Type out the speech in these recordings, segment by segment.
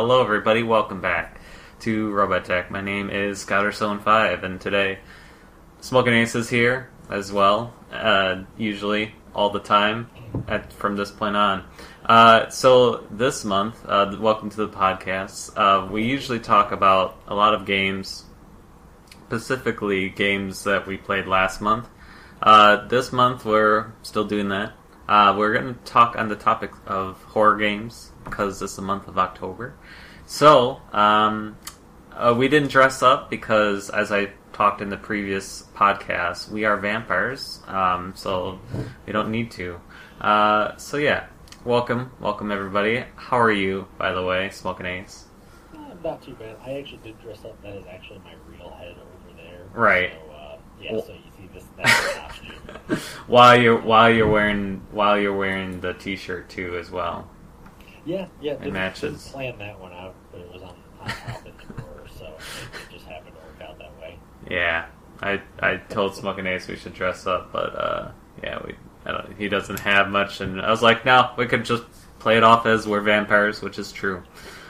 Hello, everybody. Welcome back to Robot Attack. My name is Scouter715, and today Smoking Ace is here as well, uh, usually, all the time, at, from this point on. Uh, so, this month, uh, welcome to the podcast. Uh, we usually talk about a lot of games, specifically games that we played last month. Uh, this month, we're still doing that. Uh, we're going to talk on the topic of horror games because it's the month of October. So, um, uh, we didn't dress up because, as I talked in the previous podcast, we are vampires, um, so we don't need to. Uh, so, yeah, welcome, welcome everybody. How are you, by the way, Smoking Ace? Uh, not too bad. I actually did dress up. That is actually my real head over there. Right. So, uh, yeah, so while you're while you're wearing while you're wearing the T-shirt too as well. Yeah, yeah. Didn't, matches. Didn't plan that one out, but it was on, on top of the drawer, so it, it just happened to work out that way. Yeah, I I told Smoking Ace we should dress up, but uh, yeah, we I don't, he doesn't have much, and I was like, no, we could just play it off as we're vampires, which is true.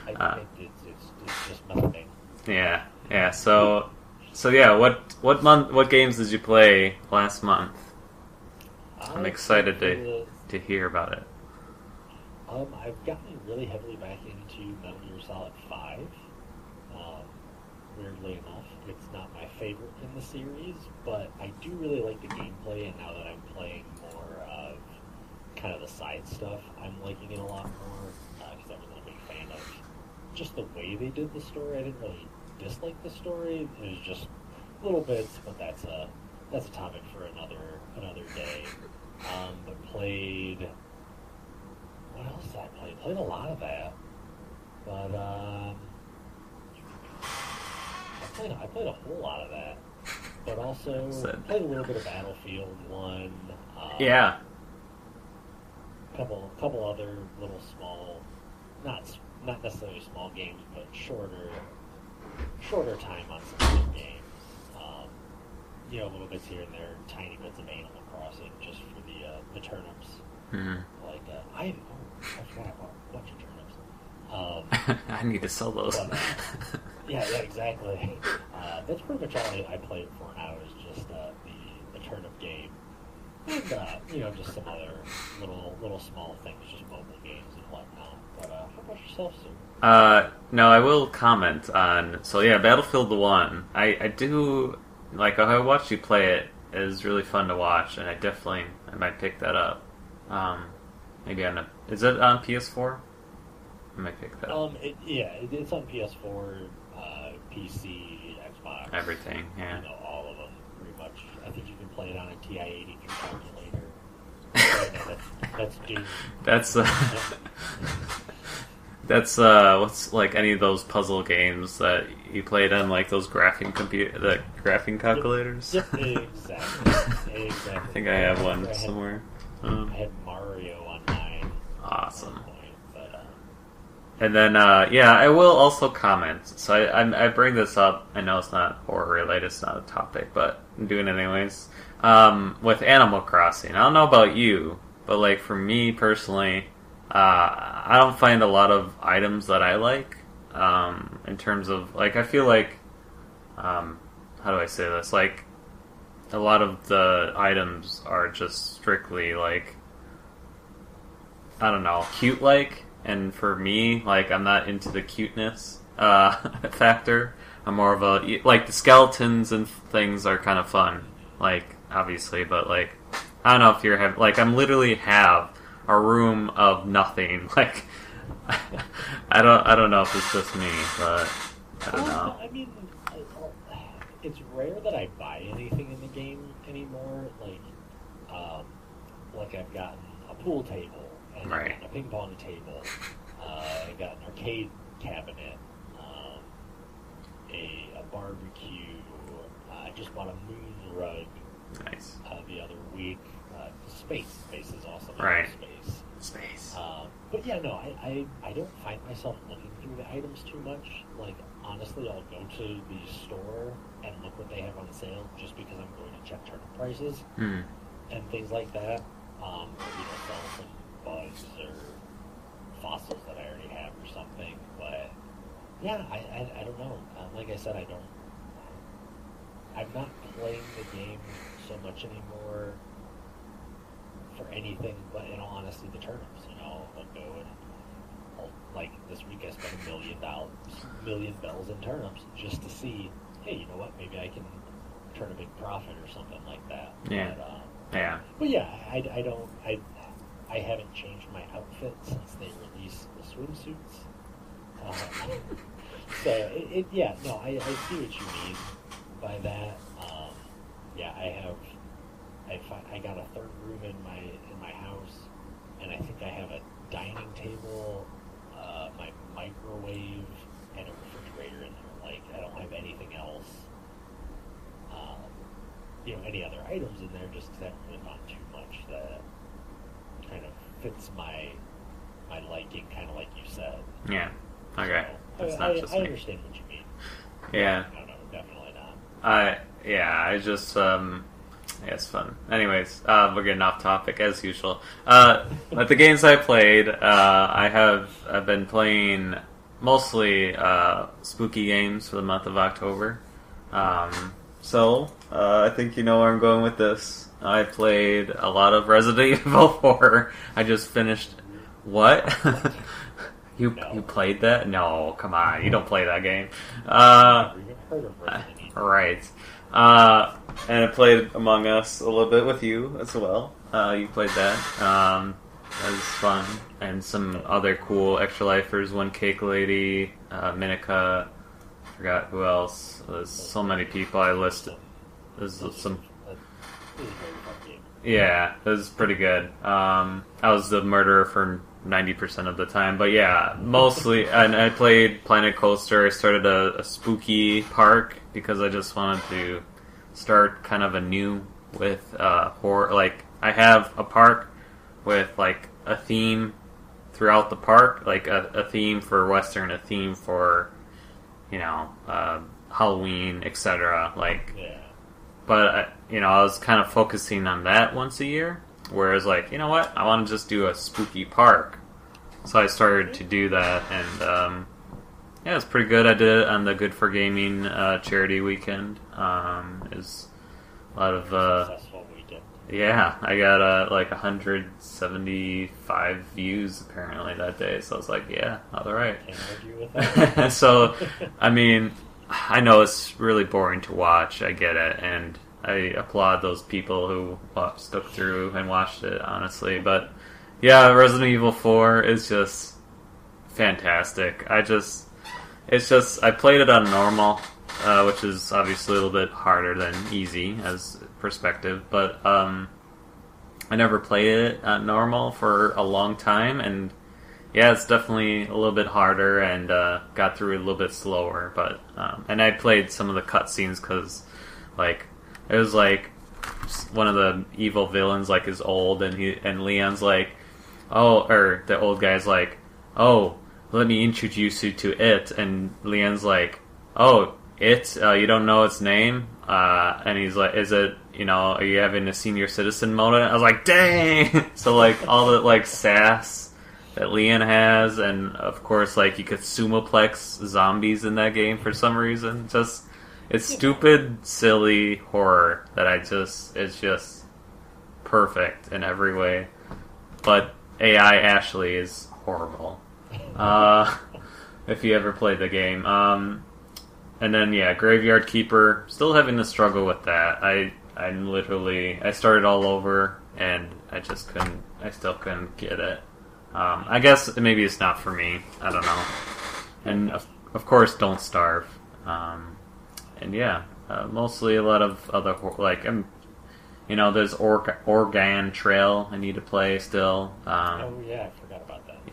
I Uh. think it's, it's, it's just nothing. Yeah, yeah. So so yeah, what what month what games did you play last month? I'm excited to- To hear about it. Um, I've gotten really heavily back into Metal Gear Solid 5. Um, weirdly enough, it's not my favorite in the series, but I do really like the gameplay, and now that I'm playing more of kind of the side stuff, I'm liking it a lot more, because I wasn't a big fan of just the way they did the story. I didn't really dislike the story, it was just little bits, but that's a, that's a topic for another, another day. Um, but played what else did I play? Played a lot of that, but um, I played I played a whole lot of that, but also Said- played a little bit of Battlefield One. Um, Yeah, couple couple other little small, not not necessarily small games, but shorter shorter time on some of the games. Um, you know, little bits here and there, tiny bits of Animal Crossing, just for the uh, the turnips. hmm Like uh, I, oh, I forgot I bought a bunch of turnips. Um, I need to sell those. But, yeah, yeah, exactly. Uh, that's pretty much all I, I play for now is just uh, the the turnip game, and uh, you know just some other little little small things, just mobile games and whatnot. But uh, how about yourself, sir? Uh, no, I will comment on. So yeah, Battlefield the One. I I do like. I watched you play it. It was really fun to watch, and I definitely I might pick that up. Um, maybe on a. Is it on PS4? I might pick that up. Um, it, yeah, it, it's on PS4, uh, PC, Xbox, Everything. Yeah. You know, all of them, pretty much. I think you can play it on a TI-83 calculator. That's, that's That's uh, that's uh, what's like any of those puzzle games that you played on like those graphing computer, the graphing calculators. Exactly. exactly. I think I have one I had- somewhere. I had Mario on mine awesome. point, but uh, And then, uh, yeah, I will also comment. So I, I, I bring this up. I know it's not horror related, it's not a topic, but I'm doing it anyways. Um, with Animal Crossing, I don't know about you, but like for me personally, uh, I don't find a lot of items that I like. Um, in terms of like, I feel like, um, how do I say this? Like, a lot of the items are just strictly like I don't know, cute like. And for me, like I'm not into the cuteness uh, factor. I'm more of a like the skeletons and things are kind of fun, like obviously, but like I don't know if you're have like I'm literally have a room of nothing. Like I don't I don't know if it's just me, but I don't know. I mean, it's rare that I buy anything in the game anymore. Like, um, like I've gotten a pool table and Right. a ping pong table. Uh, I got an arcade cabinet, um, a, a barbecue. Uh, I just bought a moon rug Nice uh, the other week. Uh, space, space is awesome. Right. Space. But yeah, no, I, I, I don't find myself looking through the items too much. Like, honestly, I'll go to the store and look what they have on sale just because I'm going to check turnip prices Hmm. and things like that. Um, or, you know, sell some bugs or fossils that I already have or something. But yeah, I, I, I don't know. Um, like I said, I don't. I'm not playing the game so much anymore for anything but, in all honesty, the tournaments. You know, I'll go and I'll, like this week I spent a million dollars, million bells and turnips just to see. Hey, you know what? Maybe I can turn a big profit or something like that. Yeah. But, um, Yeah. but yeah, I, I don't. I I haven't changed my outfit since they released the swimsuits. Um, so it, it, yeah, no, I, I see what you mean by that. Um, yeah, I have. I I got a third room in my in my house, and I think I have a dining table, microwave, and a refrigerator in there. Like I don't have anything else. Um, you know, any other items in there, just because I haven't really bought too much that kind of fits my my liking, kind of like you said. Yeah. Okay. So, It's I, not I, just I me. understand what you mean. Yeah. No, no, definitely not. I yeah, I just um yeah, it's fun. Anyways, uh, we're getting off topic as usual. Uh, but the games I played, uh, I have I've been playing mostly uh, spooky games for the month of October. Um, so uh, I think you know where I'm going with this. I played a lot of Resident Evil 4. I just finished. What? you No. you played that? No, come on, you don't play that game. Uh, Never even heard of Resident Evil. Right. Uh, and I played Among Us a little bit with you as well. Uh, you played that. Um, that was fun. And some other cool extra lifers. One Cake Lady, uh, Minika. Forgot who else. There's so many people I listed. There's some. Yeah, it was pretty good. Um, I was the murderer for 90% of the time, but yeah, mostly. And I played Planet Coaster. I started a, a spooky park because I just wanted to start kind of a new with uh, horror. Like, I have a park with like a theme throughout the park, like a, a theme for Western, a theme for, you know, uh, Halloween, etc. Like, Yeah. but uh, you know, I was kind of focusing on that once a year. Whereas, like, you know what, I want to just do a spooky park. So I started to do that, and um, yeah, it's pretty good. I did it on the Good for Gaming uh, charity weekend. Um, is a lot of uh, yeah, I got uh, like 175 views apparently that day. So I was like, yeah, all right. Can't argue with that. so, I mean, I know it's really boring to watch. I get it, and I applaud those people who stuck through and watched it. Honestly, but yeah, Resident Evil Four is just fantastic. I just, it's just, I played it on normal, uh, which is obviously a little bit harder than easy as perspective, but um, I never played it on normal for a long time, and yeah, it's definitely a little bit harder and uh, got through a little bit slower. But um, and I played some of the cutscenes because, like, it was like one of the evil villains like is old, and he and Leon's like, oh, or the old guy's like, oh, let me introduce you to it, and Leon's like, oh, it, uh, you don't know its name, uh, and he's like, is it, you know, are you having a senior citizen moment? I was like, dang! so like all the like sass that Leon has, and of course, like you could suplex zombies in that game for some reason. Just it's stupid, silly horror that I just it's just perfect in every way. But AI Ashley is horrible. Uh, if you ever played the game, um, and then yeah, Graveyard Keeper. Still having to struggle with that. I I literally I started all over and I just couldn't. I still couldn't get it. Um, I guess maybe it's not for me. I don't know. And of, of course, Don't Starve. Um, and yeah, uh, mostly a lot of other like um, you know, there's Org- Organ Trail I need to play still. Um, oh yeah, I.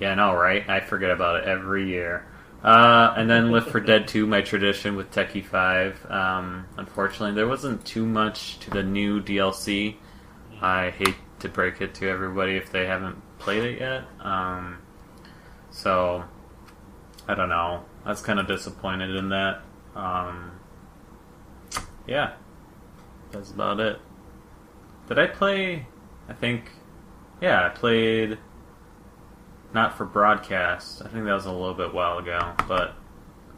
yeah, know, right? I forget about it every year. Uh, and then Left 4 Dead 2, my tradition with Techie 5. Um, unfortunately, there wasn't too much to the new DLC. I hate to break it to everybody if they haven't played it yet. Um, so, I don't know. I was kind of disappointed in that. Um, yeah, that's about it. Did I play? I think. Yeah, I played not for broadcast. I think that was a little bit while ago, but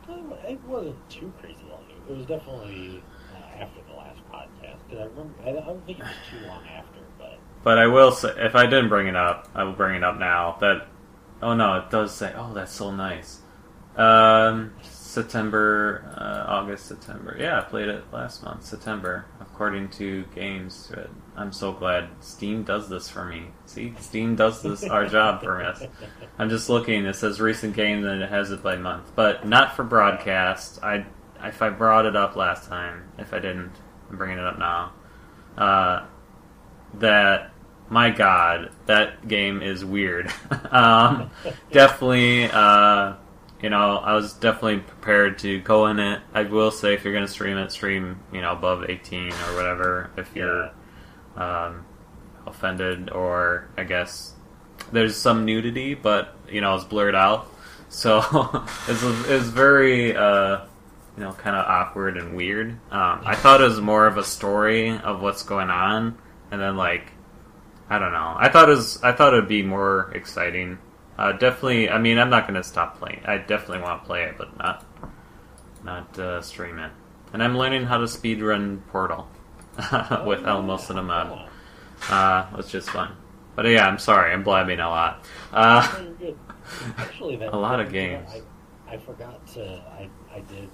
Um, It wasn't too crazy long. Ago. It was definitely uh, after the last podcast because I remember. I I don't think it was too long after, but But I will say, if I didn't bring it up, I will bring it up now. That oh no, it does say. Oh, that's so nice. Um, September, uh, August, September. Yeah, I played it last month, September, according to Games. I'm so glad Steam does this for me. See, Steam does this our job for us. I'm just looking. It says recent games and it has it by month, but not for broadcast. I if I brought it up last time, if I didn't, I'm bringing it up now. Uh, that my god, that game is weird. um, definitely, uh, you know, I was definitely prepared to go in it. I will say, if you're going to stream it, stream you know above 18 or whatever. If you're um, offended, or I guess there's some nudity, but you know it's blurred out, so it's it's very. Uh, you know, kind of awkward and weird. Um, I thought it was more of a story of what's going on, and then like, I don't know. I thought it was, I thought it'd be more exciting. Uh, definitely. I mean, I'm not gonna stop playing. I definitely want to play it, but not, not uh, stream it. And I'm learning how to speedrun Portal with Oh, Elmo Cinnamon, yeah. uh, which is fun. But yeah, I'm sorry, I'm blabbing a lot. Uh, Oh. Actually, that A lot of know, games. I, I forgot to. I I did.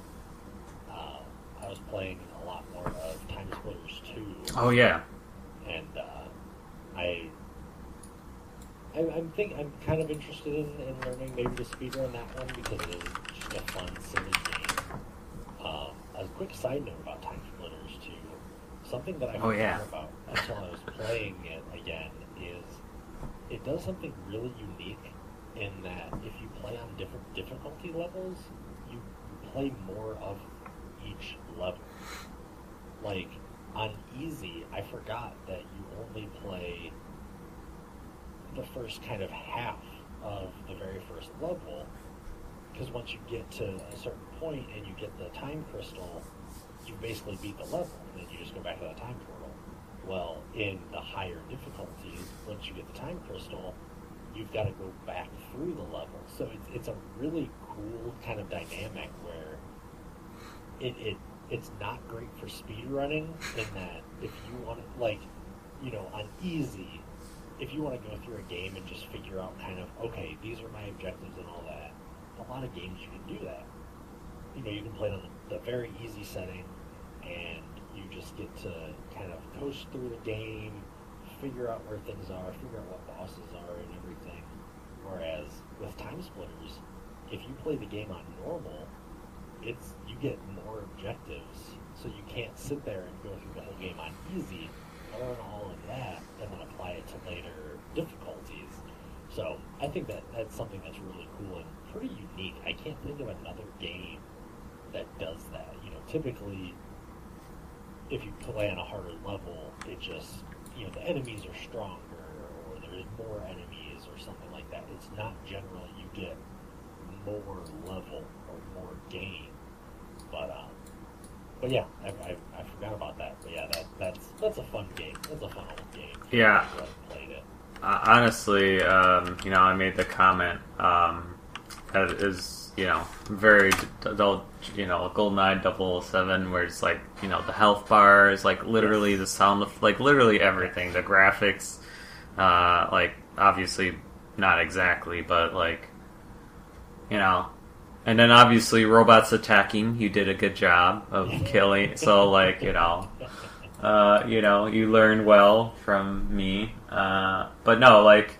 Uh, I was playing a lot more of Time Splitters 2. oh yeah, and uh, I, I, I'm think I'm kind of interested in, in learning maybe to speedrun that one because it is just a fun, silly game. Um, a quick side note about Time Splitters too. Something that I Oh, yeah. about until I was playing it again is it does something really unique in that if you play on different difficulty levels, you play more of each level. Like on easy, I forgot that you only play the first kind of half of the very first level. Because once you get to a certain point and you get the time crystal, you basically beat the level, and then you just go back to that time portal. Well, in the higher difficulties, once you get the time crystal, you've got to go back through the level. So it's, it's a really cool kind of dynamic where it, it it's not great for speed running in that if you want to like you know on easy if you want to go through a game and just figure out kind of okay these are my objectives and all that a lot of games you can do that you know you can play it on the, the very easy setting and you just get to kind of coast through the game figure out where things are figure out what bosses are and everything whereas with time splitters if you play the game on normal it's you get more objectives, so you can't sit there and go through the whole game on easy, learn all of that, and then apply it to later difficulties. So I think that that's something that's really cool and pretty unique. I can't think of another game that does that. You know, typically, if you play on a harder level, it just you know the enemies are stronger or there's more enemies or something like that. It's not generally you get more level or more game. But um, but yeah, I, I, I forgot about that. But yeah, that that's that's a fun game. That's a fun old game. Yeah. Played it. Uh, honestly, um, you know, I made the comment um, that is, you know, very adult, you know, GoldenEye 007, where it's like, you know, the health bars, like literally the sound, of, like literally everything, the graphics, uh, like obviously not exactly, but like, you know, and then obviously robots attacking. You did a good job of killing. So like, you know, uh, you know, you learn well from me. Uh, but no, like,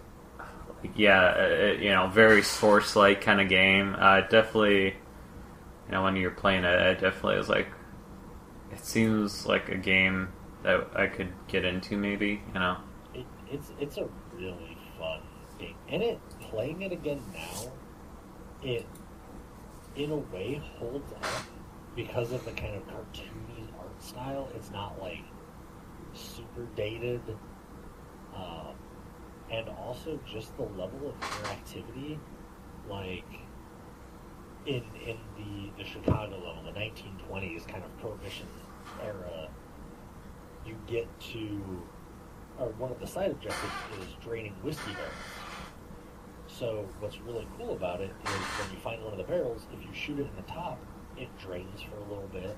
yeah, uh, you know, very source-like kind of game. Uh, definitely, you know, when you're playing it, it definitely is like, it seems like a game that I could get into, maybe. You know, it, it's it's a really fun game, and it playing it again now, it in a way holds up because of the kind of cartoony art style. It's not like super dated, um, and also just the level of interactivity, like in in the the Chicago level, the 1920s kind of prohibition era. You get to or one of the side objectives is draining whiskey barrels. So what's really cool about it is when you find one of the barrels, if you shoot it in the top, it drains for a little bit,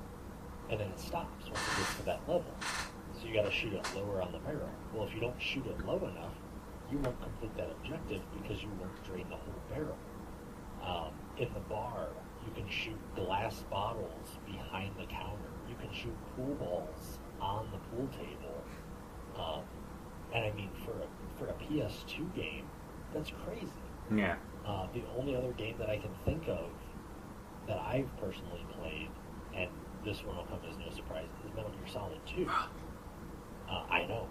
and then it stops once it gets to that level. So you got to shoot it lower on the barrel. Well, if you don't shoot it low enough, you won't complete that objective because you won't drain the whole barrel. Um, in the bar, you can shoot glass bottles behind the counter. You can shoot pool balls on the pool table. Um, and I mean, for a, for a PS2 game, that's crazy. Yeah. Uh, the only other game that I can think of that I've personally played, and this one will come as no surprise, is Metal Gear Solid 2. Uh, I know.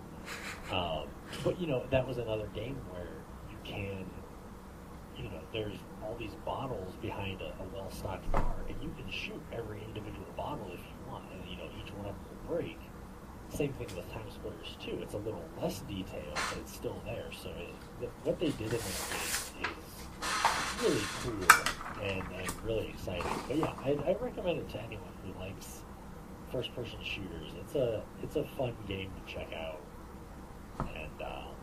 Um, but, you know, that was another game where you can, you know, there's all these bottles behind a, a well stocked bar, and you can shoot every individual bottle if you want, and, you know, each one of them will break. Same thing with Time Splitters too. It's a little less detailed, but it's still there. So it, th- what they did in that game is really cool and, and really exciting. But yeah, I, I recommend it to anyone who likes first-person shooters. It's a it's a fun game to check out, and um,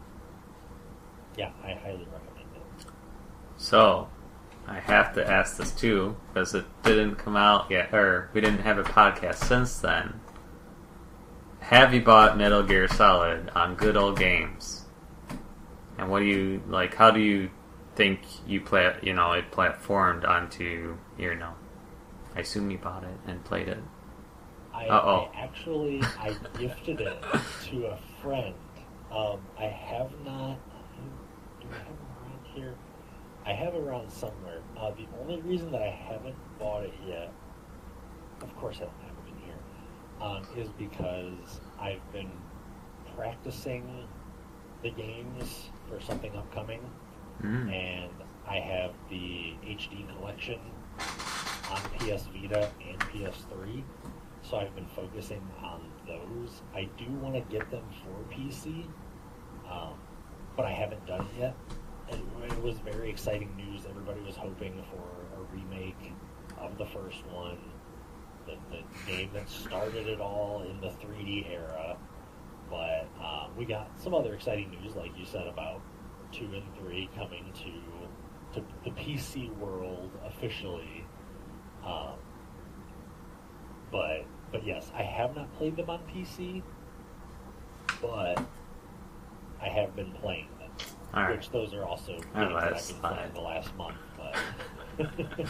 yeah, I highly recommend it. So, I have to ask this too because it didn't come out yet, or we didn't have a podcast since then. Have you bought Metal Gear Solid on Good Old Games? And what do you like? How do you think you play? You know, it platformed onto you know. I assume you bought it and played it. I. I actually I gifted it to a friend. Um, I have not. Do I have around here? I have it around somewhere. Uh, the only reason that I haven't bought it yet, of course, I don't have it in here, um, is because I've been practicing the games for something upcoming, Mm. and I have the HD collection on PS Vita and PS3, so I've been focusing on those. I do want to get them for PC, um, but I haven't done it yet. It, it was very exciting news. Everybody was hoping for a remake of the first one, the, the game that started it all in the 3D era. But um, we got some other exciting news, like you said, about two and three coming to to the PC world officially. Um, but but yes, I have not played them on PC, but I have been playing them. Right. Which those are also games I'll let that I've been playing slide. the last month. But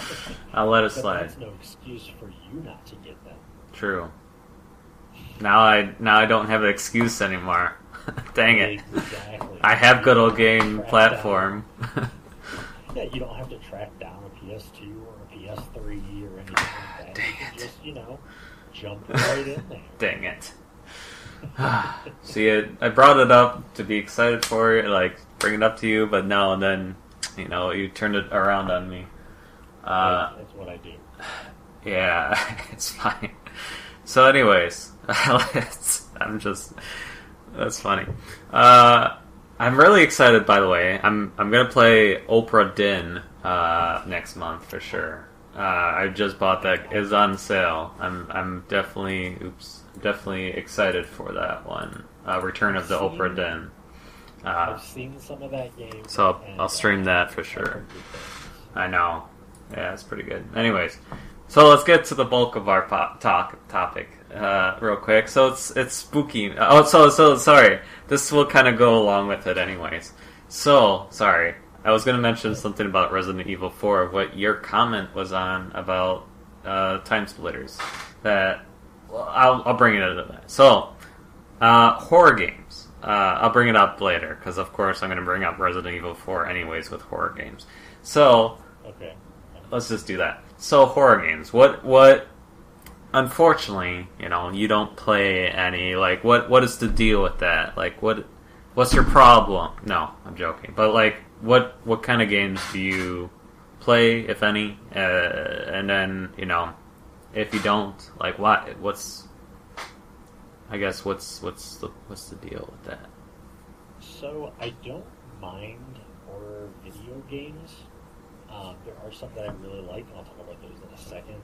I'll let it but slide. that's no excuse for you not to get them. True. Now I now I don't have an excuse anymore. Dang it! Exactly. I have good old game platform. Yeah, you don't have to track down a PS2 or a PS3 or anything like that. Dang you it. just, you know, jump right in there. Dang it! See, it, I brought it up to be excited for it, like bring it up to you, but no, and then you know you turned it around on me. Uh, That's- what I do. Yeah, it's fine. So, anyways, it's, I'm just that's funny. Uh, I'm really excited. By the way, I'm I'm gonna play Obra Dinn uh, next month for sure. Uh, I just bought that; is on sale. I'm I'm definitely oops definitely excited for that one. Uh, Return of the seen- Obra Dinn. Uh, I've seen some of that game. so I'll- I'll stream uh, that for sure. heard good things. I know. Yeah, it's pretty good. Anyways, so let's get to the bulk of our po- talk topic uh, real quick. So it's it's spooky. Oh, so so sorry. This will kind of go along with it, anyways. So sorry. I was going to mention something about Resident Evil 4. What your comment was on about uh, time splitters. That well, I'll I'll bring it into that. So uh, horror games. Uh, I'll bring it up later because, of course, I'm going to bring up Resident Evil 4 anyways with horror games. So Okay. let's just do that. So horror games. What what? Unfortunately, you know, you don't play any. Like, what what is the deal with that? Like, what what's your problem? No, I'm joking. But like, what what kind of games do you play, if any? Uh, and then you know, if you don't, like, what what's I guess what's what's the what's the deal with that? So I don't mind horror video games. Um, there are some that I really like. and I'll talk about those in a second.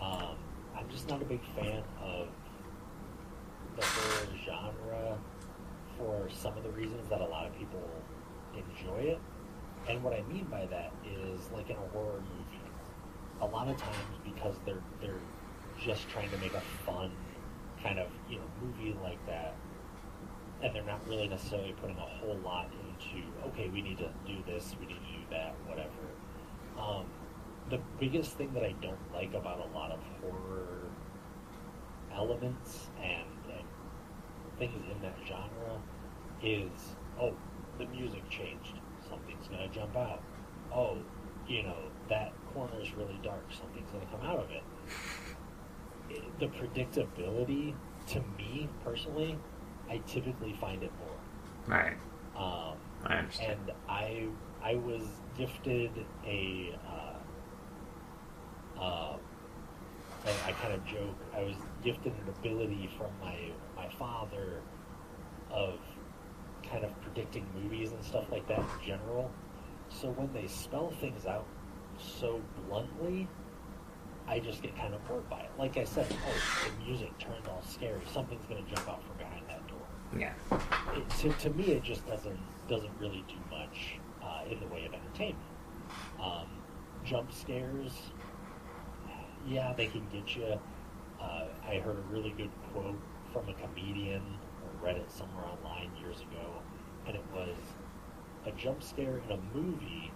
Um, I'm just not a big fan of the horror genre for some of the reasons that a lot of people enjoy it. and what I mean by that is like in a horror movie, a lot of times because they're they're just trying to make a fun kind of you know movie like that, and they're not really necessarily putting a whole lot into okay, we need to do this, we need to do that, whatever. Um, the biggest thing that I don't like about a lot of horror elements and, and things in that genre is oh, the music changed, something's gonna jump out. Oh, you know that corner is really dark, something's gonna come out of it. it the predictability, to me personally, I typically find it more. Right. Um, I understand. and I I was gifted a uh, uh, I, I kind of joke I was gifted an ability from my my father of kind of predicting movies and stuff like that in general. So when they spell things out so bluntly, I just get kind of bored by it. Like I said, oh, the music turned all scary. Something's going to jump out from behind that door yeah. it, to, to me, it just doesn't doesn't really do much uh, in the way of entertainment. Um, jump scares, yeah, they can get you. Uh, I heard a really good quote from a comedian or read it somewhere online years ago, and it was a jump scare in a movie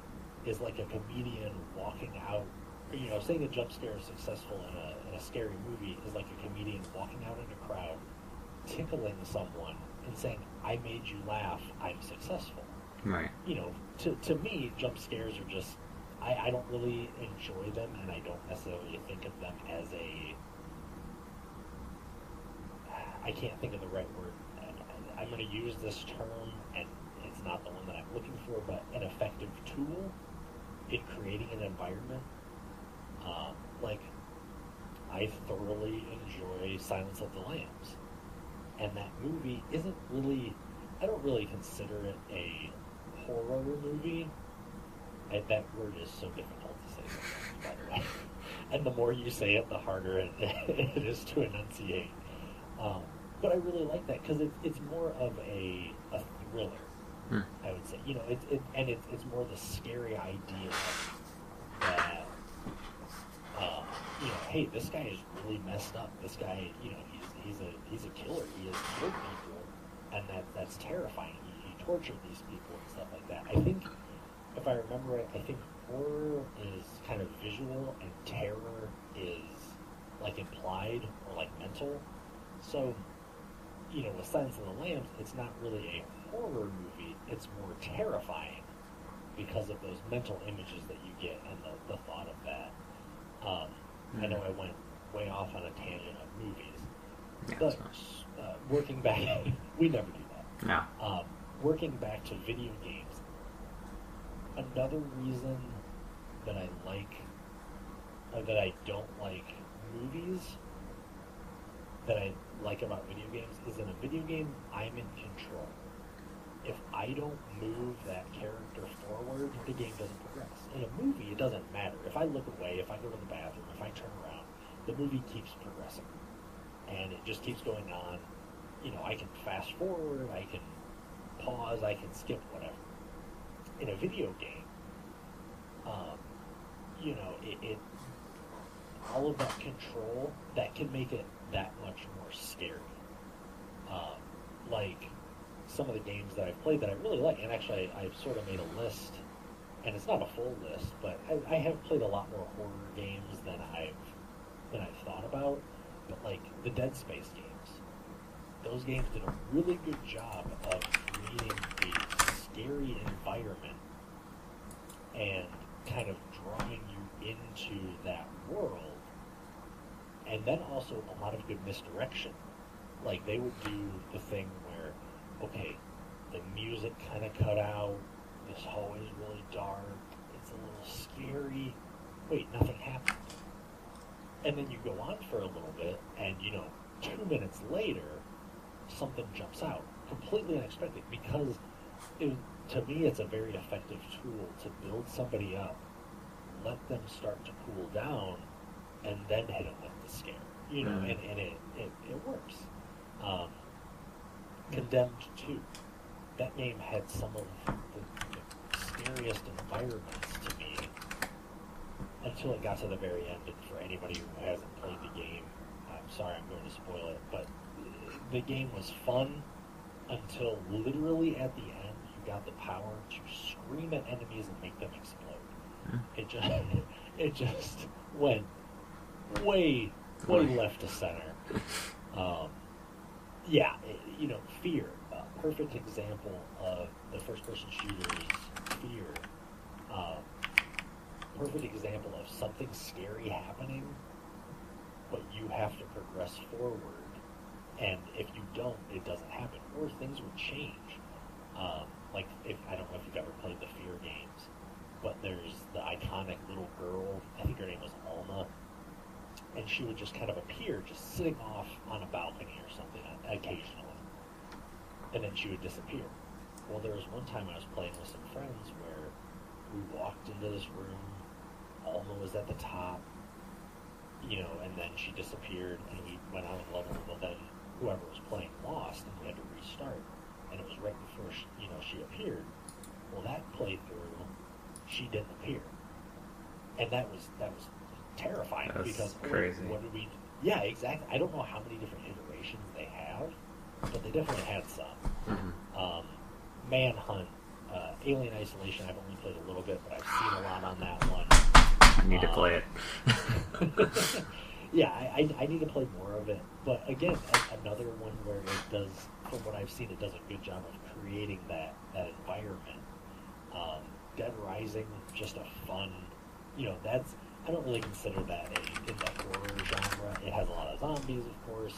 is like a comedian walking out. You know, saying a jump scare is successful in a, in a scary movie is like a comedian walking out in a crowd tickling someone and saying, I made you laugh, I'm successful. Right. You know, to, to me, jump scares are just, I, I don't really enjoy them and I don't necessarily think of them as a, I can't think of the right word. I- I'm going to use this term not the one that I'm looking for, but an effective tool in creating an environment. Um, like, I thoroughly enjoy Silence of the Lambs and that movie isn't really I don't really consider it a horror movie. And that word is so difficult to say by the way. And the more you say it, the harder it, it is to enunciate. Um, but I really like that because it's it's more of a, a thriller. Hmm. I would say, you know, it's it, and it's it's more the scary idea that uh, you know, hey, this guy is really messed up. This guy, you know, he's he's a he's a killer. He has killed people, and that that's terrifying. He, he tortured these people and stuff like that. I think, if I remember right, I think horror is kind of visual and terror is like implied or like mental. So, you know, with Silence of the Lambs, it's not really a horror movie. It's more terrifying because of those mental images that you get and the, the thought of that. Um, I know I went way off on a tangent of movies, Yeah, but uh, working back, we never do that. No. Um, working back to video games, another reason that I like, or that I don't like movies, that I like about video games is in a video game, I'm in control. If I don't move that character forward, the game doesn't progress. In a movie, it doesn't matter. If I look away, if I go to the bathroom, if I turn around, the movie keeps progressing. And it just keeps going on. You know, I can fast forward, I can pause, I can skip, whatever. In a video game, um, you know, it, it all of that control that can make it that much more scary. Um, like some of the games that I've played that I really like, and actually I, I've sort of made a list, and it's not a full list, but I, I have played a lot more horror games than I've than I've thought about. But like the Dead Space games, those games did a really good job of creating a scary environment and kind of drawing you into that world. And then also a lot of good misdirection. Like they would do the thing okay, the music kind of cut out, this hallway is really dark, it's a little scary. Wait, nothing happened. And then you go on for a little bit, and you know, two minutes later, something jumps out, completely unexpected, because it, to me, it's a very effective tool to build somebody up, let them start to cool down, and then hit them with the scare. You know, Mhm. and, and it, it, it works. Um, Condemned 2. That game had some of the, the scariest environments to me until it got to the very end. And for anybody who hasn't played the game, I'm sorry I'm going to spoil it, but the game was fun until literally at the end you got the power to scream at enemies and make them explode. Hmm. It just it just went way way left to center. Um, yeah, you know, fear. A perfect example of the first-person shooters. Fear. Um, perfect example of something scary happening, but you have to progress forward, and if you don't, it doesn't happen, or things would change. Um, like if I don't know if you've ever played the Fear games, but there's the iconic little girl. I think her name was Alma, and she would just kind of appear, just sitting off on a balcony or something occasionally, and then she would disappear. Well, there was one time I was playing with some friends where we walked into this room. Alma was at the top, you know, and then she disappeared, and we went on a level. Well, then whoever was playing lost, and we had to restart. And it was right before she, you know she appeared. Well, that playthrough, she didn't appear, and that was that was terrifying That's because what- crazy. What did we? Yeah, exactly. I don't know how many different iterations they have, but they definitely had some. Mhm. Um, Manhunt, uh, Alien Isolation. I've only played a little bit, but I've seen a lot on that one. I need to Um, play it. yeah, I, I, I need to play more of it. But again, a- another one where it does, from what I've seen, it does a good job of creating that, that environment. Um, Dead Rising, just a fun, you know, that's, I don't really consider that a, in the horror genre. It has a lot of zombies, of course.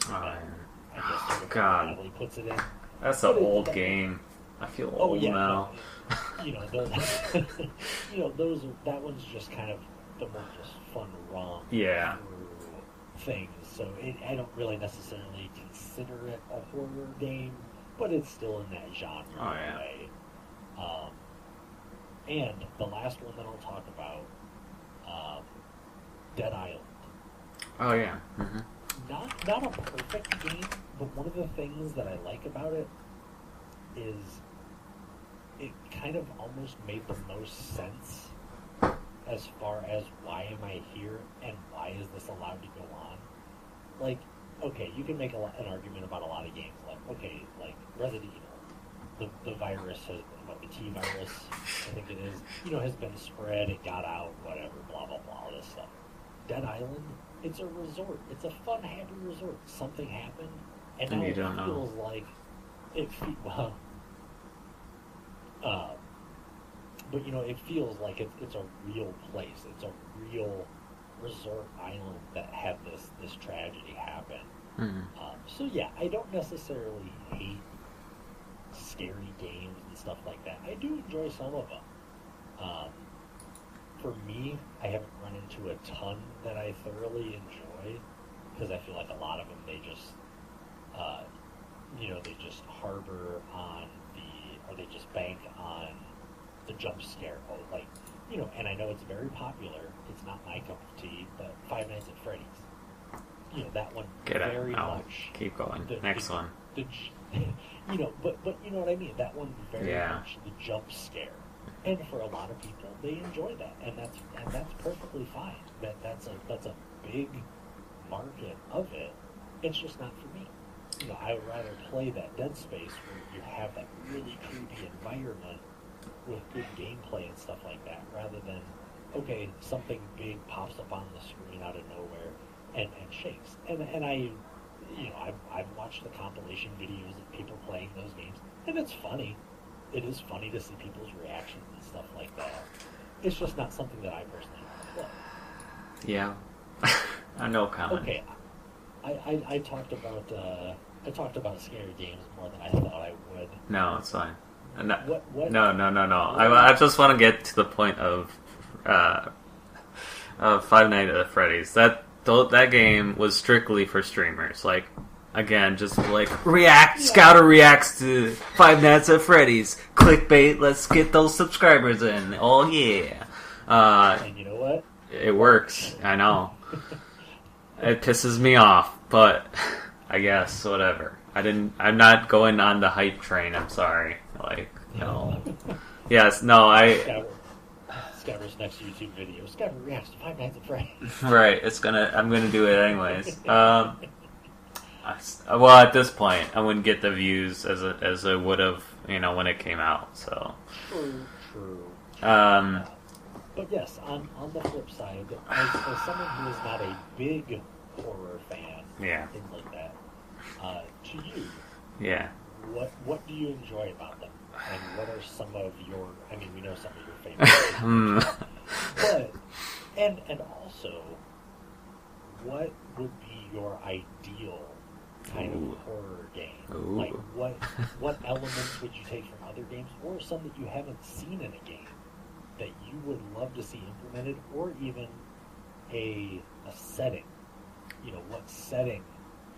Oh. I guess sort God. Natalie puts it in. That's an old game. I feel Oh old yeah, now. no, you know those. you know those. Are, that one's just kind of the more just fun romp. Yeah. Things. So it, I don't really necessarily consider it a horror game, but it's still in that genre Oh, yeah. way. Um, and the last one that I'll talk about, um, Dead Island. Oh yeah. hmm Not not a perfect game, but one of the things that I like about it is it kind of almost made the most sense as far as why am I here and why is this allowed to go on. Like, okay, you can make a lot, an argument about a lot of games. Like, okay, like Resident Evil, the, the virus has what the T virus, I think it is, you know, has been spread. It got out, whatever, blah blah blah, all this stuff. Dead Island, it's a resort. It's a fun, happy resort. Something happened, and And now it don't know. feels like it. Well, uh, but you know, it feels like it's it's a real place. It's a real resort island that had this this tragedy happen. hmm Um, so yeah, I don't necessarily hate scary games and stuff like that. I do enjoy some of them. Um, for me, I haven't run into a ton that I thoroughly enjoy because I feel like a lot of them they just, uh, you know, they just harbor on the or they just bank on the jump scare. Oh, like you know, and I know it's very popular. It's not my cup of tea, but Five Nights at Freddy's. You know that one Get it. very I'll much keep going. the- Next the- one. the you know, but but you know what I mean. That one very Yeah. much the jump scare, and for a lot of people, they enjoy that, and that's and that's perfectly fine. That that's a that's a big market of it. It's just not for. You know, I would rather play that Dead Space where you have that really creepy environment with good gameplay and stuff like that, rather than okay, something big pops up on the screen out of nowhere and, and shakes. And and I, you know, I've, I've watched the compilation videos of people playing those games, and it's funny. It is funny to see people's reactions and stuff like that. It's just not something that I personally want to play. Yeah. I know Colin. Okay, I, I, I talked about uh, I talked about scary games more than I thought I would. No, it's fine. No, What what? no, no, no. no. I, I just want to get to the point of uh, of Five Nights at Freddy's. That that game was strictly for streamers. Like again, just like react. Scouter reacts to Five Nights at Freddy's. Clickbait. Let's get those subscribers in. Oh yeah. Uh, And you know what? it works. I know. It pisses me off, but I guess whatever. I didn't. I'm not going on the hype train. I'm sorry. Like no. yes, no, I Skyver, Skyver's next YouTube video. Skyver reacts to Five Nights at Freddy's. right. It's gonna. I'm gonna do it anyways. Um, I s- well, at this point, I wouldn't get the views as a, as I would have, you know, when it came out. So, True, true. um, But yes, on, on the flip side, as, as someone who is not a big horror fan, yeah, things like that, uh, to you, yeah. what what do you enjoy about them, and what are some of your? I mean, we know some of your favorites, Hmm. but and and also, what would be your ideal kind Ooh. of horror game? Ooh. Like what what elements would you take from other games, or some that you haven't seen in a game that you would love to see implemented, or even a a setting? You know, what setting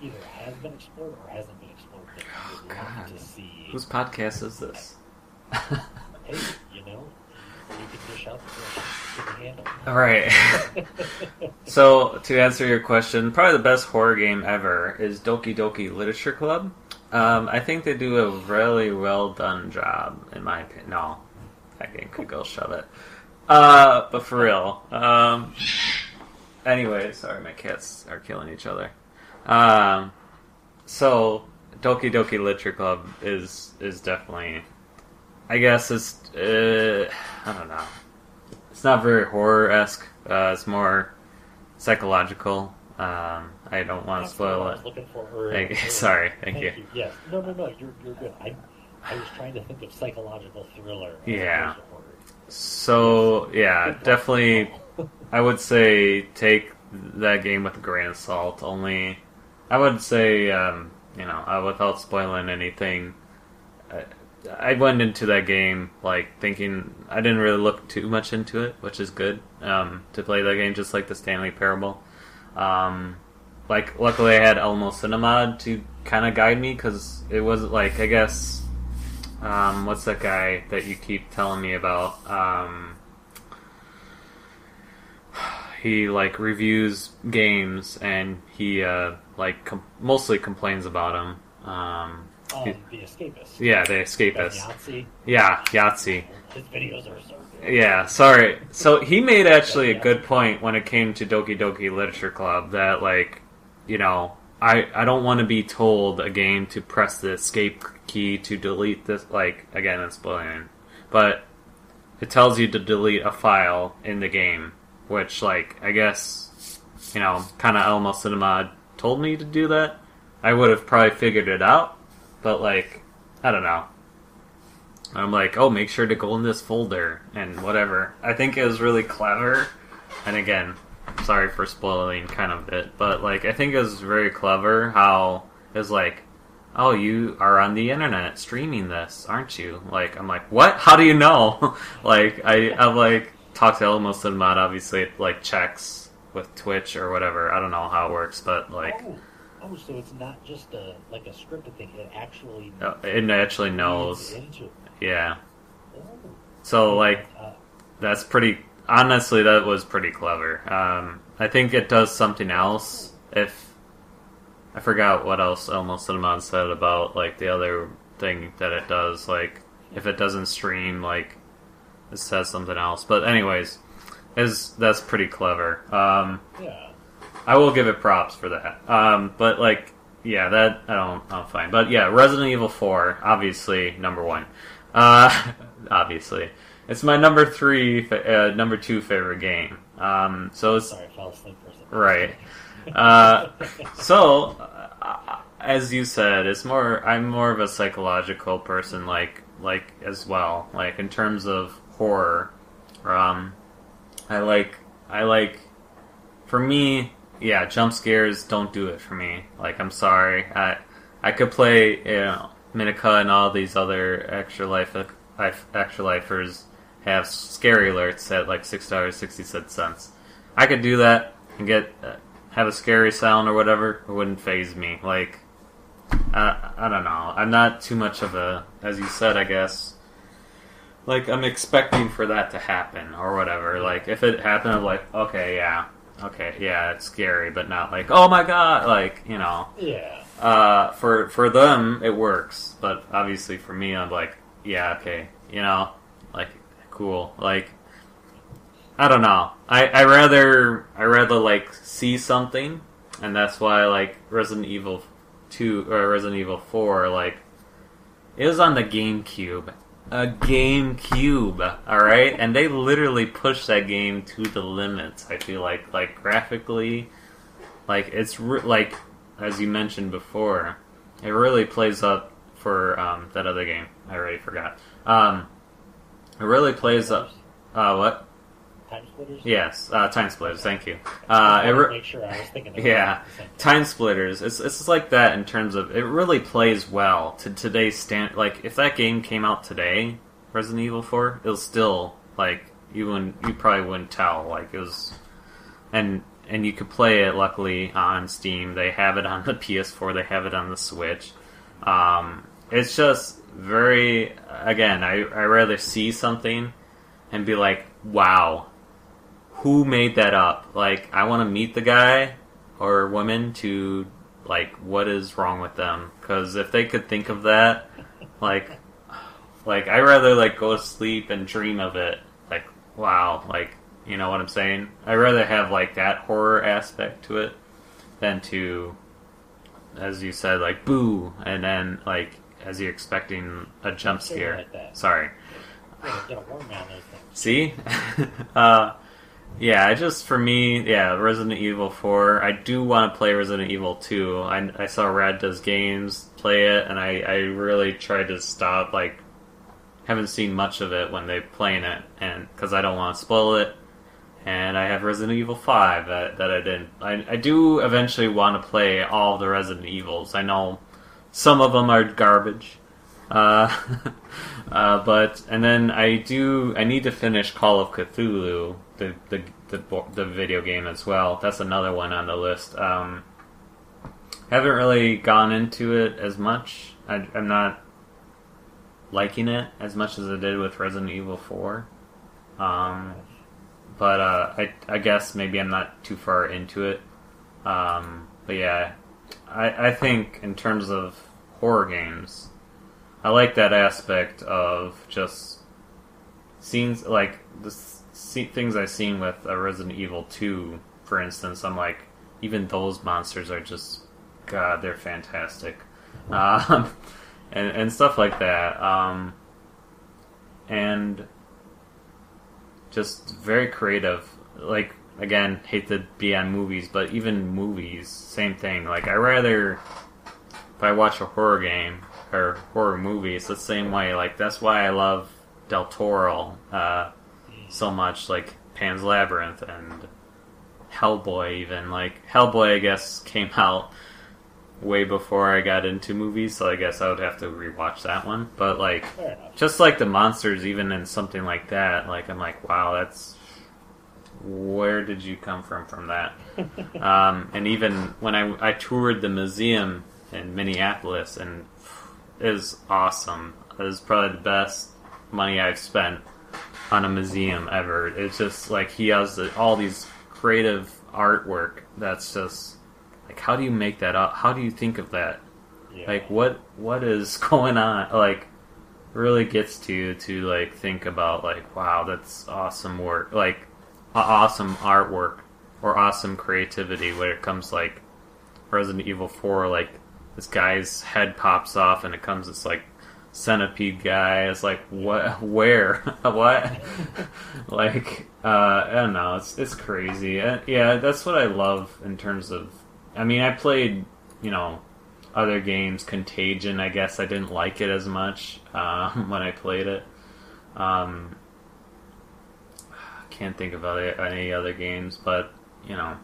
either has been explored or hasn't been explored that Oh, love God. to see? Whose podcast is this? Hey, you know, you can dish out the questions to the handle. All right. so to answer your question, probably the best horror game ever is Doki Doki Literature Club. Um, I think they do a really well done job, in my opinion. No, that game could go shove it. Uh, but for real. Um, anyway, sorry, my cats are killing each other. Um, so Doki Doki Literature Club is is definitely, I guess it's uh, I don't know. It's not very horror esque. Uh, it's more psychological. Um, I don't want to spoil it. looking for earlier. Thank you. Sorry, thank you. Yes. No, no, no. You're, you're good. I, I was trying to think of psychological thriller. Yeah. opposed to horror. So yeah, definitely. I would say take that game with a grain of salt. Only, I would say, um, you know, uh, without spoiling anything, I, I went into that game like thinking I didn't really look too much into it, which is good um, to play that game just like the Stanley Parable. Um, like, luckily, I had Elmo Cinema to kind of guide me because it was like I guess um, what's that guy that you keep telling me about? Um, he like reviews games and he uh, like com- mostly complains about them. Um, Um, the Escapist. yeah, the escapist. Yahtzee. Yeah, Yahtzee. His videos are so good. Yeah, sorry. So he made actually a good point when it came to Doki Doki Literature Club that like, you know, I I don't want to be told a game to press the escape key to delete this like again it's spoiling. But it tells you to delete a file in the game, which like I guess you know, kind of Elmo Cinema told me to do that. I would have probably figured it out, but like I don't know. I'm like, oh, make sure to go in this folder and whatever. I think it was really clever. And again, sorry for spoiling kind of it, but like, I think it was very clever how it's like, oh, you are on the internet streaming this, aren't you? Like, I'm like, what? How do you know? like, I, I've like talked to Elmo Cinema, obviously, like checks with Twitch or whatever. I don't know how it works, but like, Oh, oh, so it's not just a like a scripted thing. It actually uh, it actually knows. it. Yeah. Oh. So like, Uh, That's pretty. Honestly, that was pretty clever. Um, I think it does something else. If I forgot what else Elmo Cinnamon said about like the other thing that it does, like if it doesn't stream, like it says something else. But anyways, is that's pretty clever. Um, yeah. I will give it props for that. Um, but like, yeah, that I don't, I'm fine. But yeah, Resident Evil Four, obviously number one. Uh, obviously, it's my number three, fa- uh, number two favorite game. Um, so it's Sorry, I fell asleep for a second. Right. Uh, so, uh, as you said, it's more. I'm more of a psychological person, like like as well. Like in terms of horror, um, I like I like. For me, yeah, jump scares don't do it for me. Like I'm sorry, I I could play you know Minica and all these other extra life extra lifers have scary alerts at like six dollars sixty cents. I could do that and get uh, have a scary sound or whatever. It wouldn't faze me. Like I I don't know. I'm not too much of a as you said. I guess like I'm expecting for that to happen or whatever. Like if it happened, I'm like okay, yeah, okay, yeah, it's scary, but not like oh my god, like you know. Yeah. Uh, for for them it works, but obviously for me, I'm like, yeah, okay, you know, like cool. Like I don't know. I I rather I rather like see something, and that's why like Resident Evil two or Resident Evil four like it was on the GameCube. A GameCube, all right, and they literally pushed that game to the limits. I feel like, like graphically, like it's re- like as you mentioned before, it really plays up for um, that other game. I already forgot. Um, it really plays up. Uh, what? Time splitters. Yes, uh, Time Splitters. Thank you. Uh, to re- make sure I was thinking. Of Yeah. Time Splitters. It's it's like that in terms of it really plays well to today's stand. Like if that game came out today, Resident Evil Four, it'll still like you wouldn't you probably wouldn't tell. Like it was, and and you could play it luckily on Steam. They have it on the PS4. They have it on the Switch. Um, it's just very again. I I rather see something and be like, wow, who made that up? Like, I want to meet the guy or woman to like what is wrong with them because if they could think of that like like i rather like go to sleep and dream of it like wow like you know what i'm saying i rather have like that horror aspect to it than to as you said like boo and then like as you're expecting a jump scare sorry Yeah, Get a warm man those things. See? uh, yeah, I just, for me, yeah, Resident Evil 4. I do want to play Resident Evil 2. I, I saw Rad Does Games play it, and I, I really tried to stop, like, haven't seen much of it when they playing it, and because I don't want to spoil it. And I have Resident Evil 5 that, that I didn't. I, I do eventually want to play all the Resident Evils. I know some of them are garbage. Uh, uh, but and then I do I need to finish Call of Cthulhu, the the the, the video game as well. That's another one on the list. Um, haven't really gone into it as much. I, I'm not liking it as much as I did with Resident Evil Four. Um, but uh, I I guess maybe I'm not too far into it. Um, but yeah, I I think in terms of horror games. I like that aspect of just scenes like the s- see, things I've seen with uh, Resident Evil 2, for instance. I'm like, even those monsters are just, God, they're fantastic. Um, and, and stuff like that. Um, and just very creative. Like, again, hate to be on movies, but even movies, same thing. Like, I rather, if I watch a horror game, or horror movie. It's the same way. Like that's why I love Del Toro uh, so much. Like Pan's Labyrinth and Hellboy. Even like Hellboy, I guess came out way before I got into movies, so I guess I would have to rewatch that one. But like, just like the monsters, even in something like that, like I'm like, wow, that's where did you come from from that? um, and even when I, I toured the museum in Minneapolis, and it was awesome. It was probably the best money I've spent on a museum ever. It's just like he has the, all these creative artwork that's just like, how do you make that up? How do you think of that? Yeah. Like, what what is going on? Like, really gets to you to like think about like, wow, that's awesome work. Like, awesome artwork or awesome creativity when it comes like Resident Evil Four. Like, this guy's head pops off and it comes this like centipede guy. It's like what? Where? what? like uh, I don't know. It's it's crazy. Uh, yeah, that's what I love in terms of. I mean, I played you know other games. Contagion. I guess I didn't like it as much uh, when I played it. Um, can't think of other, any other games, but you know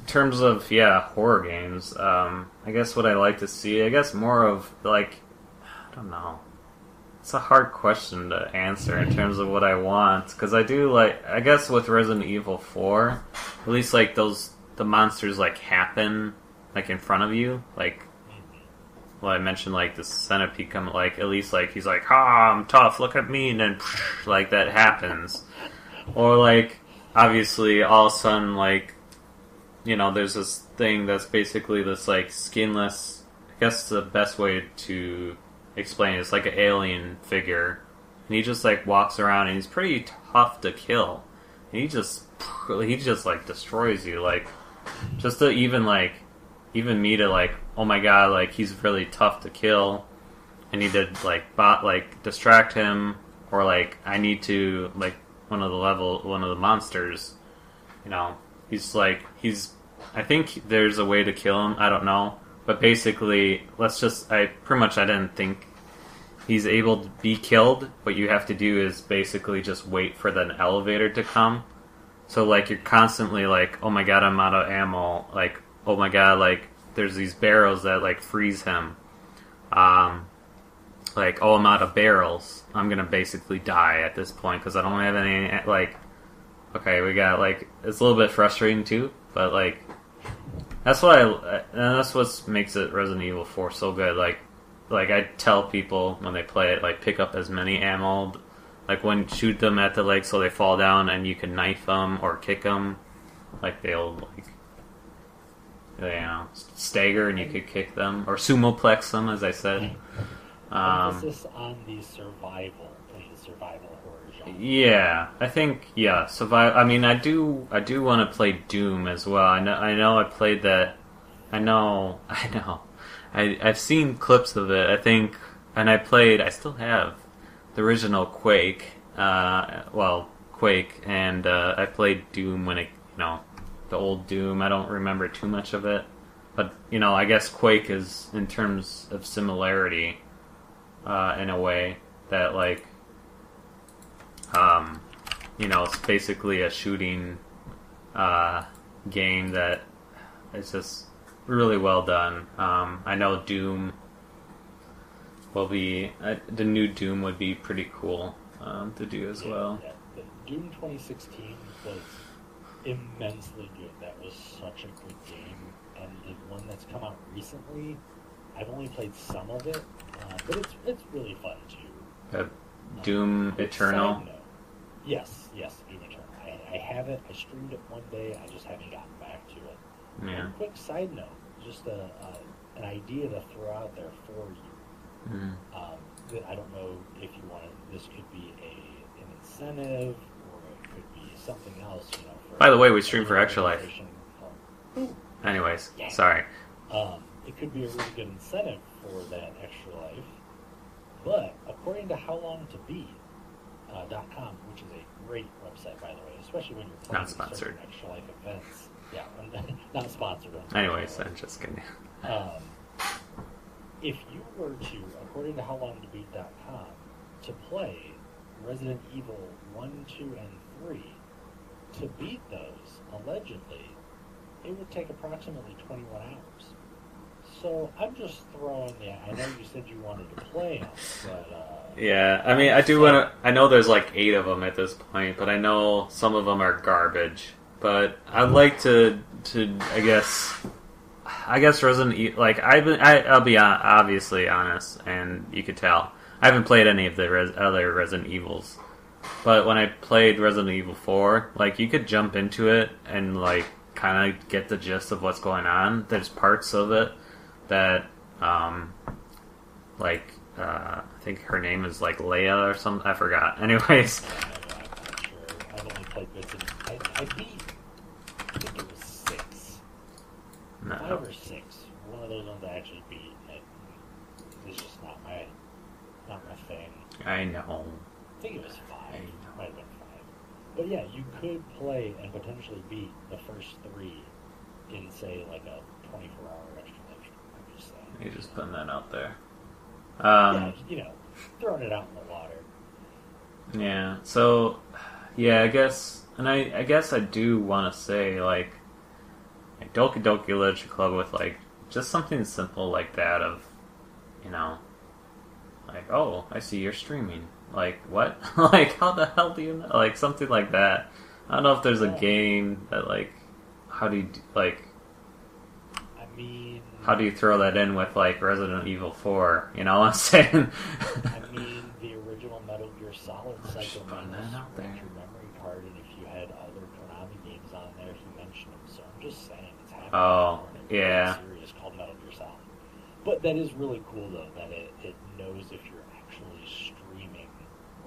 in terms of yeah horror games um i guess what i like to see i guess more of like i don't know. It's a hard question to answer in terms of what i want because i do like i guess with resident evil 4 at least like those the monsters like happen like in front of you like well i mentioned like the centipede come like at least like he's like ah i'm tough look at me and then like that happens. Or like obviously all of a sudden like you know there's this thing that's basically this like skinless i guess the best way to explain it's like an alien figure and he just like walks around and he's pretty tough to kill. And he just he just like destroys you like just to even like even me to like oh my god like he's really tough to kill. I need to like bot like distract him or like I need to like one of the level one of the monsters. You know, he's like he's I think there's a way to kill him. I don't know, but basically, let's just I pretty much I didn't think he's able to be killed. What you have to do is basically just wait for the elevator to come. So like you're constantly like, oh my god, I'm out of ammo. Like, oh my god, like there's these barrels that like freeze him. Um, like, oh, I'm out of barrels. I'm gonna basically die at this point because I don't have any. Like, okay, we got like it's a little bit frustrating too, but like that's what I and that's what makes it Resident Evil Four so good. Like, like I tell people when they play it, like pick up as many ammo, like when shoot them at the leg so they fall down and you can knife them or kick them, like they'll like you know stagger and you could kick them or suplex them as I said. Um, Emphasis on the survival, the survival. Yeah, I think yeah, survival. I mean, I do, I do want to play Doom as well. I know, I know, I played that. I know, I know. I I've seen clips of it. I think, and I played. I still have the original Quake. Uh, well, Quake, and uh, I played Doom when it, you know, the old Doom. I don't remember too much of it, but you know, I guess Quake is in terms of similarity uh, in a way that like um, you know it's basically a shooting uh, game that is just really well done. Um, I know Doom will be uh, the new Doom would be pretty cool um, to do as Yeah, well. yeah. Doom 2016 was immensely good. That was such a good game, and the one that's come out recently, I've only played some of it, uh, but it's it's really fun too. Uh, Doom Quick Eternal. Yes, yes, Doom Eternal. I, I have it. I streamed it one day. I just haven't gotten back to it. Yeah. Quick side note, just a, a an idea to throw out there for you. Mm. Um, that I don't know if you want to, this could be a an incentive or it could be something else. You know. For By the way, we stream for Extra Life. Um, Anyways, Yeah. sorry. Um, it could be a really good incentive for that extra life. But according to how long to uh, dot .com, which is a great website by the way, especially when you're Not sponsored. extra life events. Yeah, not sponsored. Anyways, I'm just kidding. Um, if you were to, according to HowLongToBeat.com, to play Resident Evil 1, 2, and 3, to beat those, allegedly, it would take approximately 21 hours. So I'm just throwing the. I know you said you wanted to play them, but. Uh, Yeah, I mean, I do want to. I know there's like eight of them at this point, but I know some of them are garbage. But I'd like to, to I guess, I guess Resident Evil. Like I've been, I, I'll be obviously honest, and you could tell I haven't played any of the res, other Resident Evils. But when I played Resident Evil Four, like you could jump into it and like kind of get the gist of what's going on. There's parts of it that, um, like uh, I think her name is like Leia or something. I forgot. Anyways, I, I'm not sure. I've only played bits of. I, I beat. I think it was six. no. five or six. One of those ones I actually beat. It, it's just not my, not my thing. I know. I think it was five. I know. Might have been five. But yeah, you could play and potentially beat the first three in say like a 24 hour extra life. I'm just saying. You're just putting that out there. Yeah, Um, you know, throwing it out in the water. yeah. So, yeah, I guess, and I, I guess I do want to say like, like Doki Doki Literature Club with like just something simple like that of, you know, like oh I see you're streaming. Like what? like how the hell do you know? Like something like that. I don't know if there's a Yeah. game that like, how do you like I mean, how do you throw that in with like Resident Evil Four? You know what I'm saying? I mean, the original Metal Gear Solid Just Psycho putting Mantis that out went there. your memory card, and if you had other Konami games on there, he mentioned them. So I'm just saying it's happening. Oh, in yeah. Series called Metal Gear Solid. But that is really cool though that it, it knows if you're actually streaming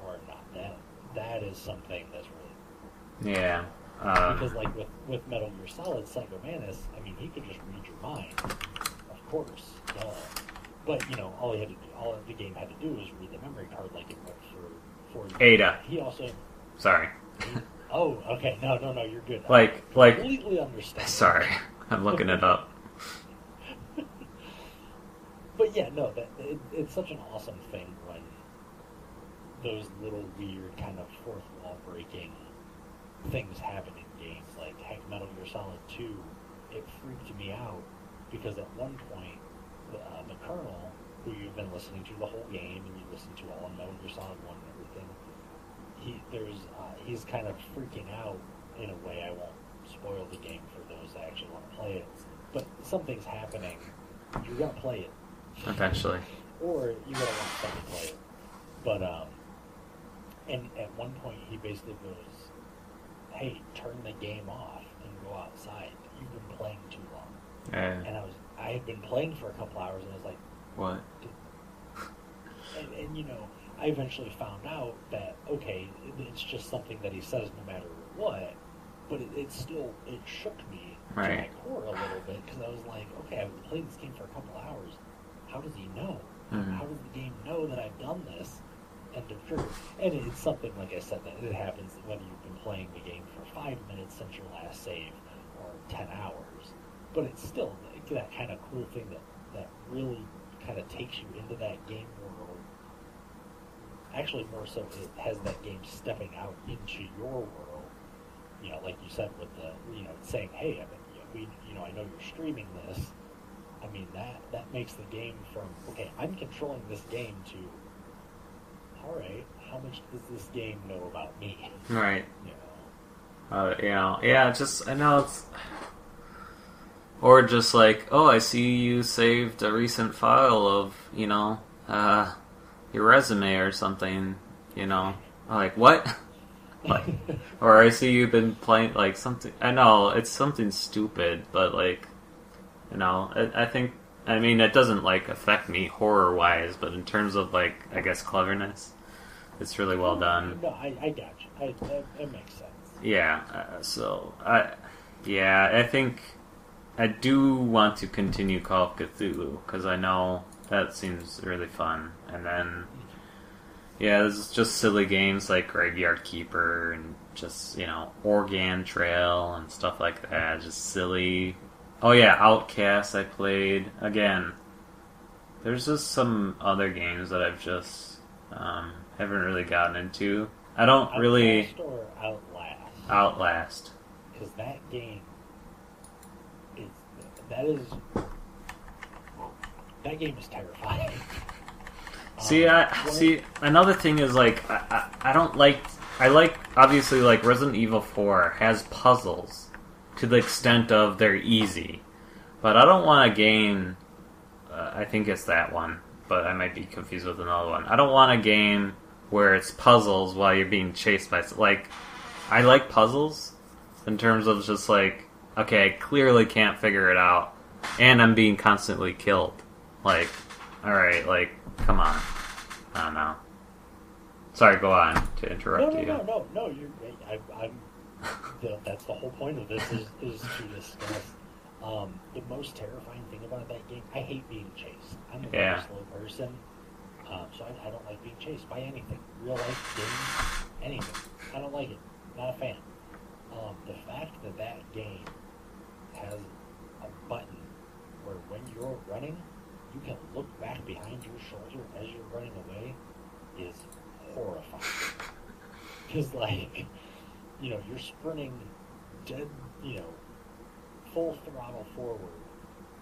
or not. That that is something that's really Yeah. Um, because like with with Metal Gear Solid Psycho Mantis, I mean he could just read your mind, of course, duh. But you know all he had to do, all the game had to do was read the memory card like it went for for Ada. He also sorry. oh okay no no no you're good Like- I like- completely understand Sorry. I'm looking it up. But yeah, no, that it, it's such an awesome thing when those little weird kind of fourth wall breaking things happen in games. Like heck, Metal Gear Solid Two, it freaked me out because at one point the, uh, the Colonel, who you've been listening to the whole game and you listen to all of Gear Solid One and everything, he there's uh, he's kind of freaking out in a way. I won't spoil the game for those that actually want to play it, but something's happening. You're gonna play it Eventually. or you gotta want somebody to play it. But um, and at one point he basically goes, "Hey, turn the game off and go outside. You've been playing And I was, I had been playing for a couple hours, and I was like, what? and, and you know, I eventually found out that okay, it's just something that he says no matter what. But it, it still it shook me to my Right. core a little bit because I was like, okay, I've played this game for a couple hours. How does he know? Mhm. How does the game know that I've done this? And to trigger, and it's something like I said that it happens whether you've been playing the game for five minutes since your last save or ten hours. But it's still like that kind of cool thing that that really kind of takes you into that game world. Actually, more so, it has that game stepping out into your world. You know, like you said with the, you know, saying, "Hey, I mean, you know, we, you know, I know you're streaming this." I mean, that that makes the game from okay, I'm controlling this game to, all right, how much does this game know about me? Right. You know, Uh, know, yeah, just I know it's, or just like, oh, I see you saved a recent file of, you know, uh, your resume or something. You know, like what? like, or I see you've been playing like something. I know it's something stupid, but like, you know, I, I think. I mean, it doesn't like affect me horror wise, but in terms of like, I guess cleverness, it's really well done. No, I, I got you. I, that, that makes sense. Yeah, uh, so I, yeah, I think I do want to continue Call of Cthulhu because I know that seems really fun. And then, yeah, there's just silly games like Graveyard Keeper and just you know Organ Trail and stuff like that. Just silly. Oh yeah, Outcast I played again. There's just some other games that I've just um, haven't really gotten into. I don't really Outlast Outlast. Outlast. because that game is that is that game is terrifying. See, Um, I see. Another thing is like I, I, I don't like. I like obviously like Resident Evil Four has puzzles to the extent of they're easy, but I don't want a game. Uh, I think it's that one, but I might be confused with another one. I don't want a game where it's puzzles while you're being chased by like. I like puzzles in terms of just like okay, I clearly can't figure it out, and I'm being constantly killed. Like, all right, like come on. I don't know. Sorry, go on to No, interrupt no, you. no, no, no. You're. I, I'm. the, that's the whole point of this is, is to discuss um, the most terrifying thing about that game. I hate being chased. I'm a Yeah. very slow person, um, so I, I don't like being chased by anything. Real life games, anything. I don't like it. Not a fan. Um, the fact that that game has a button where when you're running, you can look back behind your shoulder as you're running away is horrifying. Because, like, you know, you're sprinting dead, you know, full throttle forward,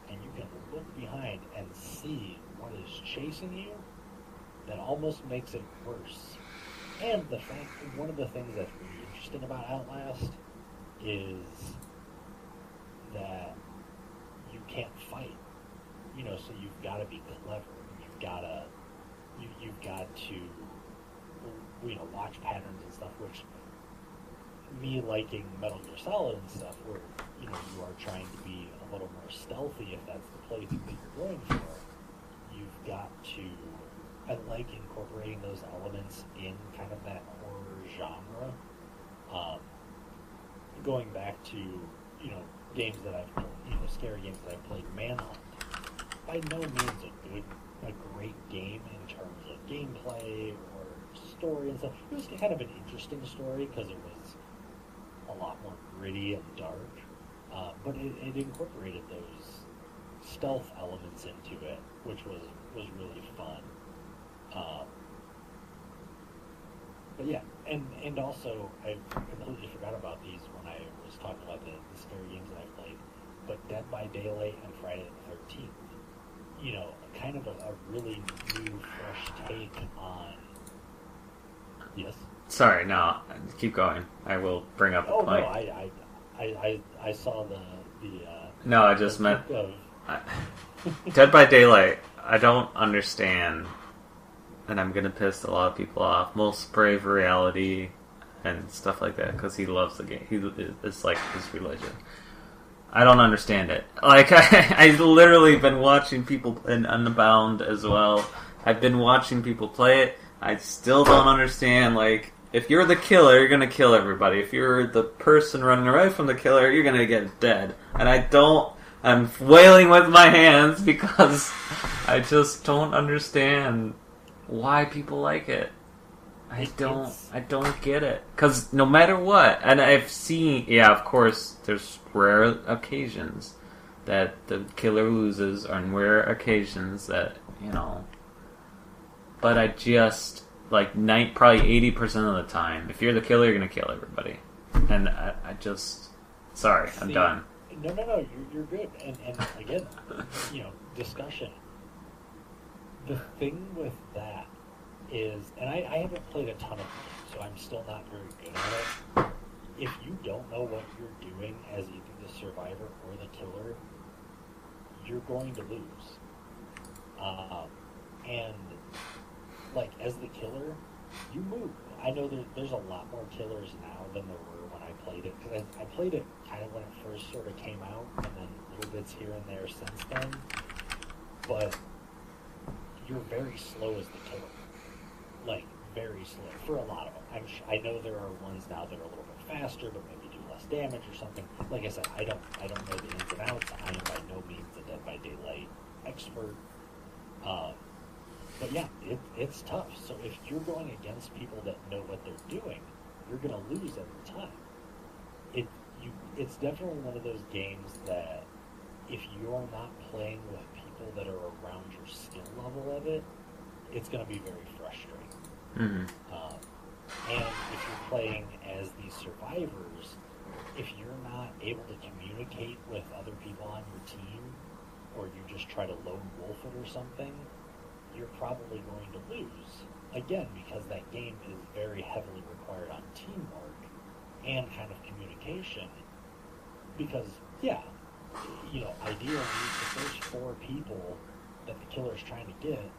and you can look behind and see what is chasing you, that almost makes it worse. And the fact, one of the things that's really interesting about Outlast is that you can't fight. You know, so you've got to be clever. You've got to, you, you've got to, you know, watch patterns and stuff. Which me liking Metal Gear Solid and stuff, where you know you are trying to be a little more stealthy if that's the place that you're going for. You've got to. I like incorporating those elements in kind of that horror genre. Um, going back to you know games that I've you know scary games that I've played, Manhunt. By no means a good, a great game in terms of gameplay or story and stuff. It was kind of an interesting story because it was a lot more gritty and dark, uh, but it, it incorporated those stealth elements into it, which was was really fun. Um, but yeah, and and also I completely forgot about these when I talking about the, the scary games that I played. But Dead by Daylight and Friday the Thirteenth, you know, kind of a, a really new, fresh take on. Yes. Sorry, no, keep going. I will bring up a Oh no, point. I I, I, I, I saw the the. Uh, no, I just meant of, Dead by Daylight. I don't understand, and I'm gonna piss a lot of people off. Most brave reality and stuff like that because he loves the game. He it's like his religion. I don't understand it. Like I, I've literally been watching people in Unbound as well. I've been watching people play it. I still don't understand. Like if you're the killer, you're gonna kill everybody. If you're the person running away from the killer, you're gonna get dead. And I don't. I'm wailing with my hands because I just don't understand why people like it. I don't. it's- I don't get it. Because no matter what, and I've seen, yeah, of course, there's rare occasions that the killer loses, on rare occasions that you know. But I just like night probably eighty percent of the time, if you're the killer, you're gonna kill everybody, and I, I just, sorry, I'm done. No, no, no. You're, you're good. And and again, you know, discussion. The thing with that is, and I, I haven't played a ton of games, so I'm still not very good at it. If you don't know what you're doing as either the survivor or the killer, you're going to lose. Um, and like as the killer, you move. I know there, there's a lot more killers now than there were when I played it because I, I played it kind of when it first sort of came out, and then little bits here and there since then. But you're very slow as the killer, like very slow for a lot of them. I'm sh- I know there are ones now that are a little bit faster, but maybe do less damage or something. Like I said, I don't I don't know the ins and outs. I am by no means a Dead by Daylight expert. Um, but yeah, it, it's tough. So if you're going against people that know what they're doing, you're going to lose every time. It you it's definitely one of those games that if you're not playing with people that are around your skill level of it, it's going to be very frustrating. hmm Um, and if you're playing as the survivors, if you're not able to communicate with other people on your team, or you just try to lone wolf it or something, you're probably going to lose. Again, because that game is very heavily required on teamwork and kind of communication. Because, yeah, you know, ideally, the first four people that the killer is trying to get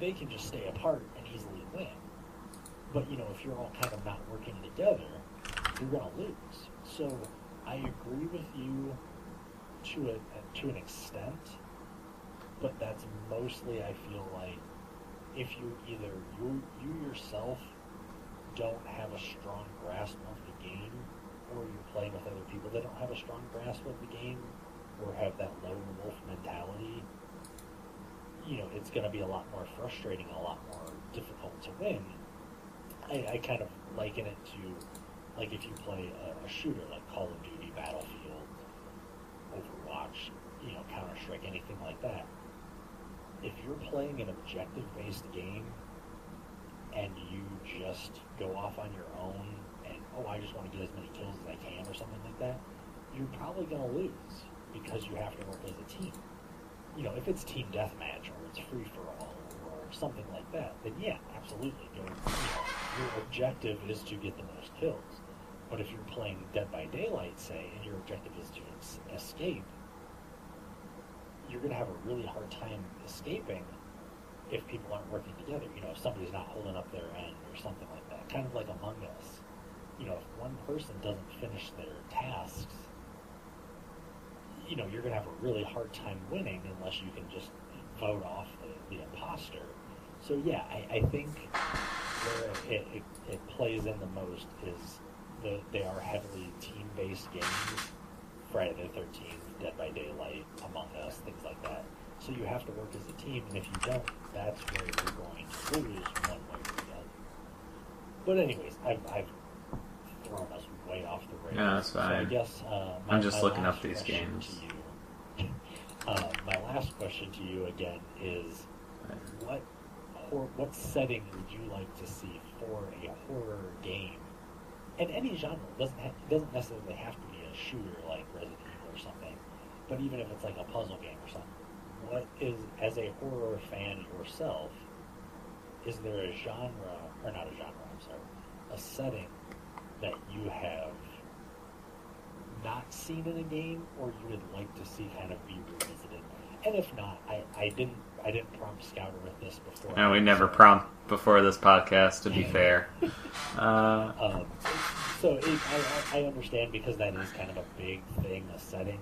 they can just stay apart and easily win. But you know, if you're all kind of not working together, you're going to lose. So I agree with you to a to an extent, but that's mostly I feel like if you either you you yourself don't have a strong grasp of the game, or you're playing with other people that don't have a strong grasp of the game, or have that lone wolf mentality, you know, it's going to be a lot more frustrating, a lot more difficult to win. I, I kind of liken it to, like, if you play a, a shooter like Call of Duty, Battlefield, Overwatch, you know, Counter Strike, anything like that. If you're playing an objective-based game and you just go off on your own and oh, I just want to get as many kills as I can or something like that, you're probably going to lose because you have to work as a team you know, if it's team deathmatch or it's free for all or something like that, then yeah, absolutely. Your, you know, your objective is to get the most kills. But if you're playing Dead by Daylight, say, and your objective is to escape, you're going to have a really hard time escaping if people aren't working together. You know, if somebody's not holding up their end or something like that. Kind of like Among Us. You know, if one person doesn't finish their tasks, you know, you're going to have a really hard time winning unless you can just vote off the, the imposter. So yeah, I, I think where it, it, it plays in the most is that they are heavily team-based games. Friday the Thirteenth, Dead by Daylight, Among Us, things like that. So you have to work as a team, and if you don't, that's where you're going to lose one way or the other. But anyways, I've, I've thrown us way off the rails. Yeah, that's So I fine. guess uh, my, I'm just looking up these games. You, uh, my last question to you again is, what hor- what setting would you like to see for a horror game? And any genre it doesn't ha- it doesn't necessarily have to be a shooter like Resident Evil or something, but even if it's like a puzzle game or something, what is as a horror fan yourself? Is there a genre or not a genre? I'm sorry, a setting that you have not seen in a game or you would like to see kind of be revisited? And if not, I, I didn't I didn't prompt Scouter with this before. And we never prompt before this podcast, to be fair. Uh, Um, so it, I, I understand because that is kind of a big thing, a setting.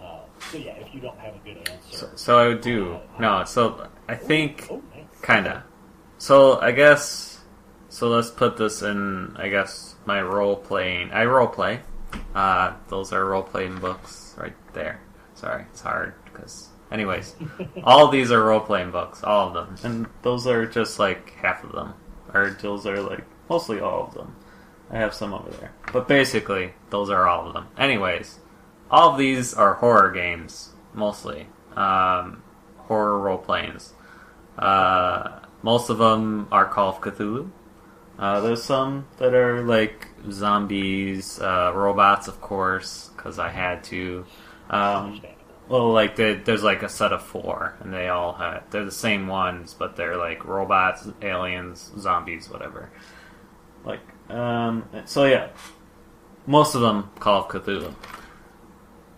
Uh, so yeah, if you don't have a good answer, so, so I would do no. So I think Oh, nice. kinda. So I guess so. Let's put this in. I guess my role playing. I role play. Uh, those are role playing books right there. Sorry, it's hard because. Anyways, all of these are role playing books, all of them, and those are just like half of them, or those are like mostly all of them. I have some over there, but basically those are all of them. Anyways, all of these are horror games mostly, um, horror role playings. Uh, most of them are Call of Cthulhu. Uh, there's some that are like zombies, uh, robots, of course, because I had to. Um, well, like there's like a set of four, and they all have they're the same ones, but they're like robots, aliens, zombies, whatever. Like, um, so yeah, most of them Call of Cthulhu.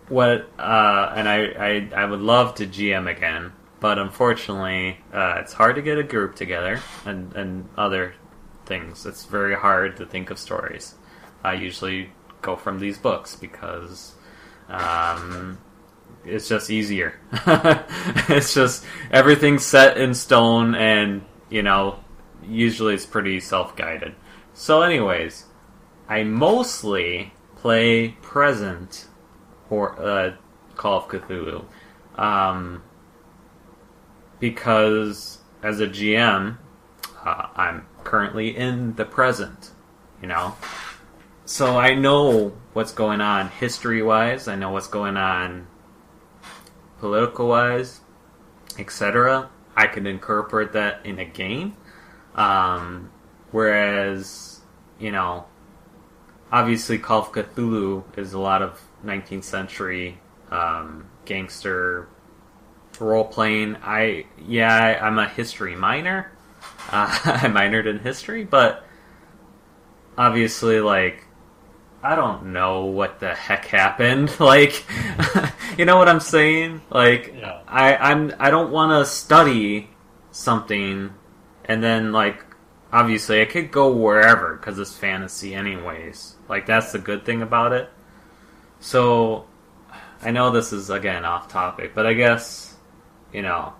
What, uh, and I, I, I would love to GM again, but unfortunately, uh, it's hard to get a group together and, and other things. It's very hard to think of stories. I usually go from these books because, um, it's just easier. it's just everything's set in stone, and you know, usually it's pretty self-guided. So, anyways, I mostly play present or uh, Call of Cthulhu, um, because as a GM, uh, I'm currently in the present. You know, so I know what's going on history-wise. I know what's going on political wise, etc. I can incorporate that in a game. Um, whereas, you know, obviously Call of Cthulhu is a lot of 19th century um, gangster role playing. I yeah, I, I'm a history minor. Uh, I minored in history, but obviously, like I don't know what the heck happened. Like, you know what I'm saying? Like, Yeah. I I'm I don't want to study something and then like obviously I could go wherever because it's fantasy anyways. Like that's the good thing about it. So I know this is again off topic, but I guess you know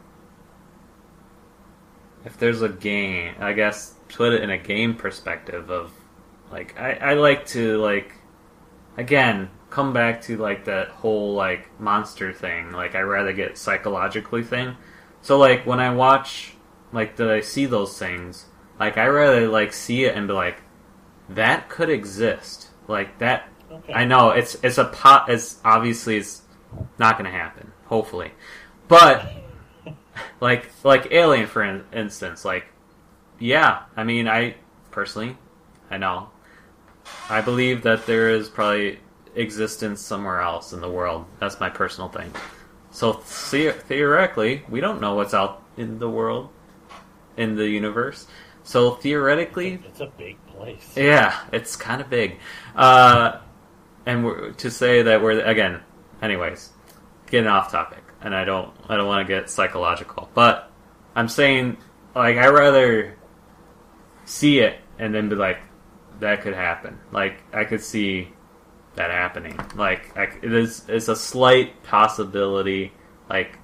if there's a game, I guess put it in a game perspective of like I, I like to like again come back to like that whole like monster thing. Like I rather get psychologically thing. So like when I watch like that I see those things, like I rather like see it and be like that could exist. Like that Okay. I know it's it's a pot it's obviously it's not going to happen, hopefully. But like like Alien for in- instance, like yeah, I mean I personally I know I believe that there is probably existence somewhere else in the world. That's my personal thing. So the- theoretically, we don't know what's out in the world, in the universe. So theoretically, It's a big place. yeah, it's kind of big. Uh, and to say that we're again, anyways, getting off topic, and I don't, I don't want to get psychological, but I'm saying, like, I rather see it and then be like, that could happen. Like, I could see that happening. Like, I, it is, it's a slight possibility. Like,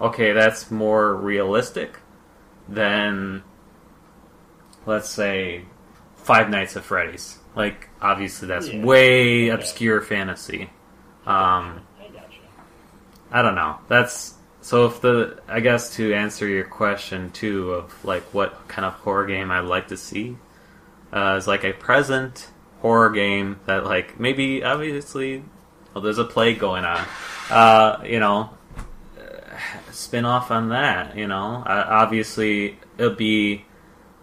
okay, that's more realistic than let's say Five Nights at Freddy's. Like obviously that's Yeah. way obscure fantasy. Um. I don't know. That's so. If the I guess to answer your question too of like what kind of horror game I'd like to see uh, is like a present horror game that like maybe obviously well there's a plague going on. Uh, you know, spin off on that. You know, uh, obviously it'll be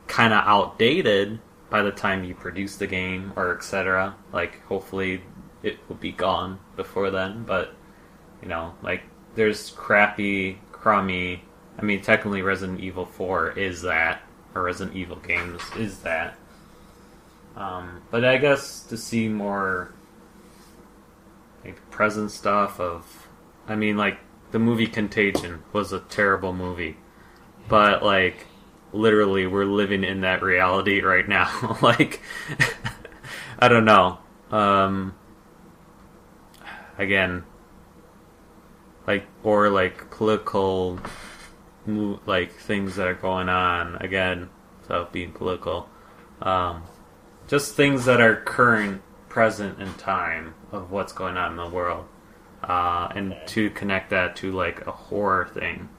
kind of outdated by the time you produce the game or etc. Like hopefully it will be gone before then, but you know, like there's crappy, crummy. I mean, technically, Resident Evil Four is that, or Resident Evil games is that. Um, but I guess to see more like present stuff of, I mean, like the movie Contagion was a terrible movie, but like literally we're living in that reality right now. like, I don't know. Um, again, like or like political like things that are going on again without being political. Um, just things that are current present in time of what's going on in the world. Uh, and to connect that to like a horror thing.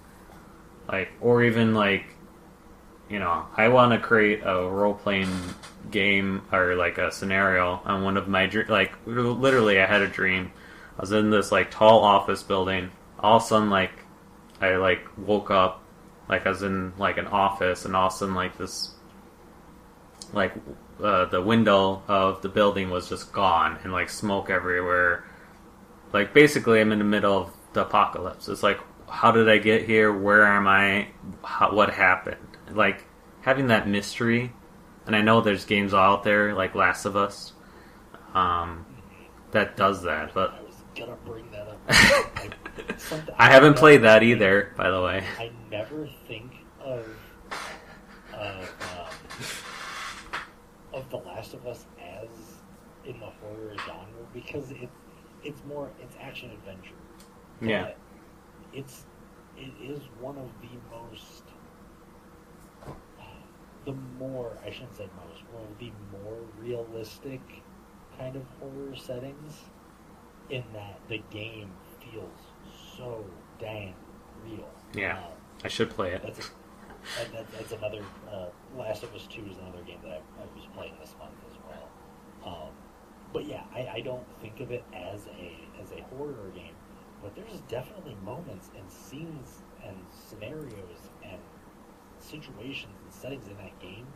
Like or even like you know i want to create a role-playing game or like a scenario on one of my like literally i had a dream I was in this like tall office building. All of a sudden, like I like woke up, like I was in like an office, and all of a sudden, like this, like uh, the window of the building was just gone, and like smoke everywhere. Like basically, I'm in the middle of the apocalypse. It's like, how did I get here? Where am I? How, what happened? Like having that mystery, and I know there's games out there like Last of Us, um, that does that, but gonna bring that up. I, I haven't played that think- either, by the way. I never think of of um, of The Last of Us as in the horror genre because it it's more it's action adventure. Yeah. It's it is one of the most the more I shouldn't say most one of the more realistic kind of horror settings in that the game feels so dang real. Yeah. Um, I should play it. that's, a, that, that, that's another. Uh, Last of Us Two is another game that I, I was playing this month as well. Um, but yeah, I, I don't think of it as a as a horror game, but there's definitely moments and scenes and scenarios and situations and settings in that game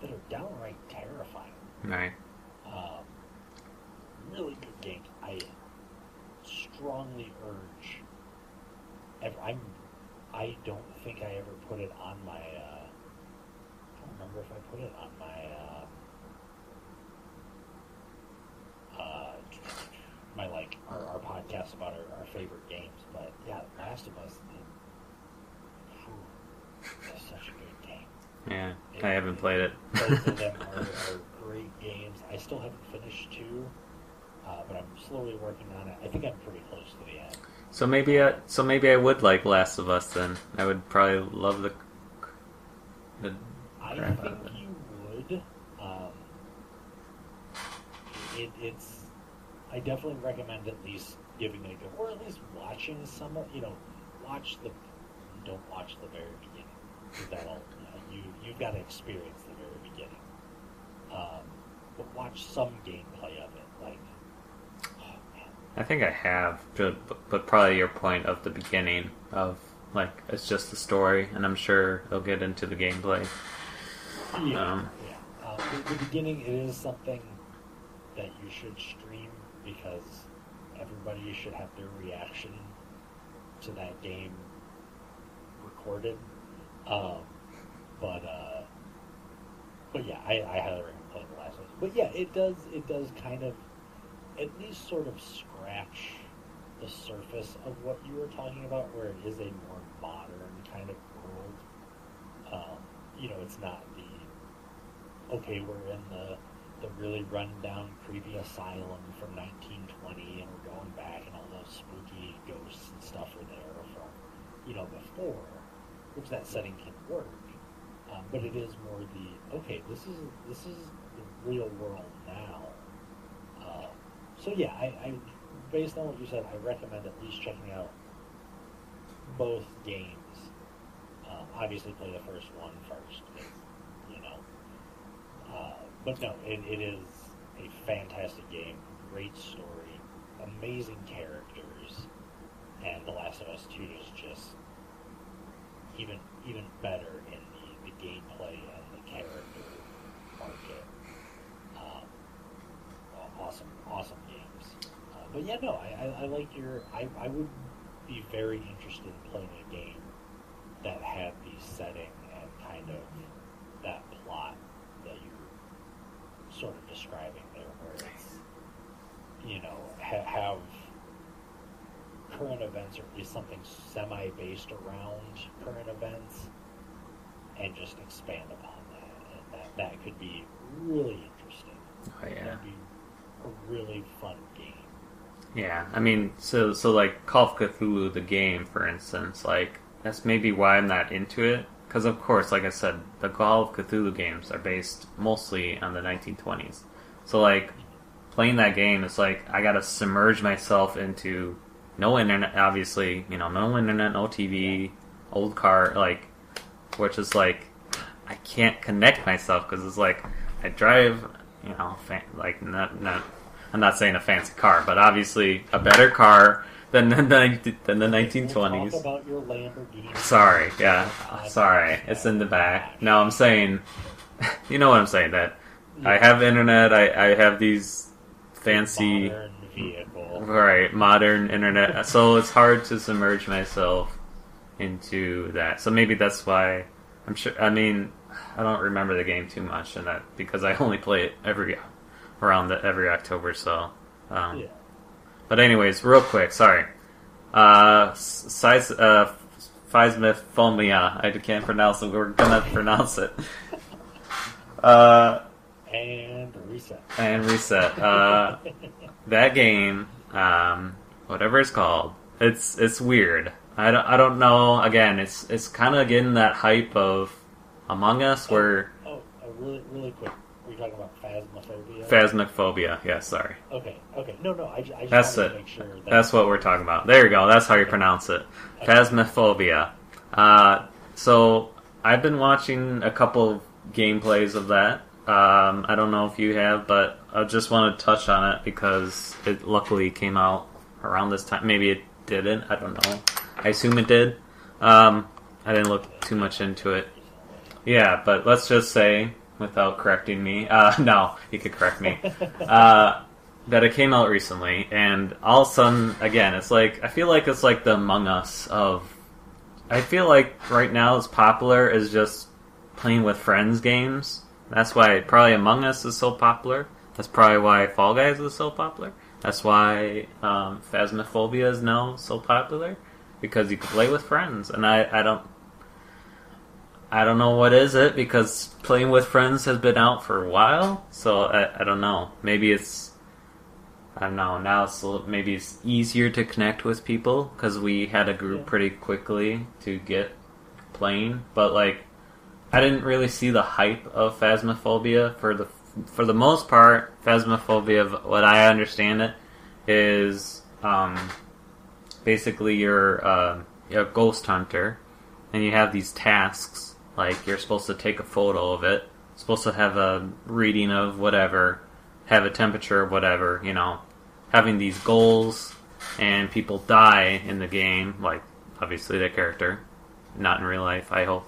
that are downright terrifying. Right. Um, really good games. I strongly urge. ev- I'm. I don't think I ever put it on my. Uh, I don't remember if I put it on my. Uh, uh, my like our, our podcast about our, our favorite games, but yeah, Last of Us. It, it's such a good game. Yeah. I haven't played it. Both of them are, are great games. I still haven't finished two, uh, but I'm slowly working on it. I think I'm pretty close to the end. so maybe I so maybe I would like Last of Us then. I would probably love the the I think out of it. you would. Um, it, it's. I definitely recommend at least giving it a go, or at least watching some. of You know, watch the. Don't watch the very beginning. That'll you, know, you you've got to experience the very beginning. Um, but watch some gameplay of it. I think I have, but, but probably your point of the beginning of like it's just the story, and I'm sure they'll get into the gameplay. Yeah, Um, yeah. Uh, the, the beginning it is something that you should stream because everybody should have their reaction to that game recorded. Um, but uh, but yeah, I, I highly recommend playing the last one. But yeah, it does it does kind of at least sort of scratch the surface of what you were talking about, where it is a more modern kind of world. Um, you know, it's not the okay, we're in the the really rundown, creepy asylum from 1920, and we're going back, and all those spooky ghosts and stuff are there from, you know, before, which that setting can work. um, but it is more the okay. This is this is the real world now. So yeah, I, I based on what you said, I recommend at least checking out both games. Um, obviously, play the first one first. You know, uh, but no, it, it is a fantastic game. Great story, amazing characters, and The Last of Us Two is just even even better in the, the gameplay and the character market. Um, awesome, awesome but yeah, no, I, I, I like your. I, I would be very interested in playing a game that had the setting and kind of that plot that you're sort of describing there, where it's you know ha- have current events or at least something semi based around current events and just expand upon that. And that, that could be really interesting. Oh yeah. That'd be a really fun game. Yeah, I mean, so so like Call of Cthulhu, the game, for instance, like that's maybe why I'm not into it. Because of course, like I said, the Call of Cthulhu games are based mostly on the 1920s. So like playing that game, it's like I gotta submerge myself into no internet, obviously, you know, no internet, no TV, old car, like, which is like I can't connect myself because it's like I drive, you know, like not not I'm not saying a fancy car, but obviously a better car than the, than the 1920s. Talk about your Lamborghini. Sorry, yeah, sorry, it's in the back. No, I'm saying, you know what I'm saying. That I have internet. I, I have these fancy, Modern vehicle. right, modern internet. So it's hard to submerge myself into that. So maybe that's why I'm sure. I mean, I don't remember the game too much, and that because I only play it every around the, every October. So, um, Yeah. but anyways, real quick, sorry. Uh, size, uh, Phasmophobia. I can't pronounce it. We're gonna pronounce it. Uh, And reset. and reset. Uh, that game, um, whatever it's called, it's it's weird. I don't, I don't know. Again, it's it's kind of getting that hype of Among Us, where Oh, uh, really, really quick. We're talking about phasmophobia. Phasmophobia. Yeah, sorry. Okay, okay. No, no. I, I just That's it. to make sure that That's what we're talking about. There you go. That's how you pronounce it. Phasmophobia. Uh, so I've been watching a couple of gameplays of that. Um, I don't know if you have, but I just want to touch on it because it luckily came out around this time. Maybe it didn't. I don't know. I assume it did. Um, I didn't look too much into it. Yeah, but let's just say, without correcting me, uh, no, he could correct me, uh, that it came out recently, and all of a sudden, again, it's like I feel like it's like the Among Us of. I feel like right now it's popular is just playing with friends games. That's why probably Among Us is so popular. That's probably why Fall Guys is so popular. That's why um, Phasmophobia is now so popular because you can play with friends, and I, I don't I don't know what is it because playing with friends has been out for a while, so I, I don't know. Maybe it's I don't know. Now it's maybe it's easier to connect with people because we had a group pretty quickly to get playing, but like I didn't really see the hype of Phasmophobia for the for the most part. Phasmophobia, what I understand it, is um, basically you're, uh, you're a ghost hunter, and you have these tasks. Like you're supposed to take a photo of it, supposed to have a reading of whatever, have a temperature of whatever, you know, having these goals, and people die in the game. Like obviously the character, not in real life. I hope.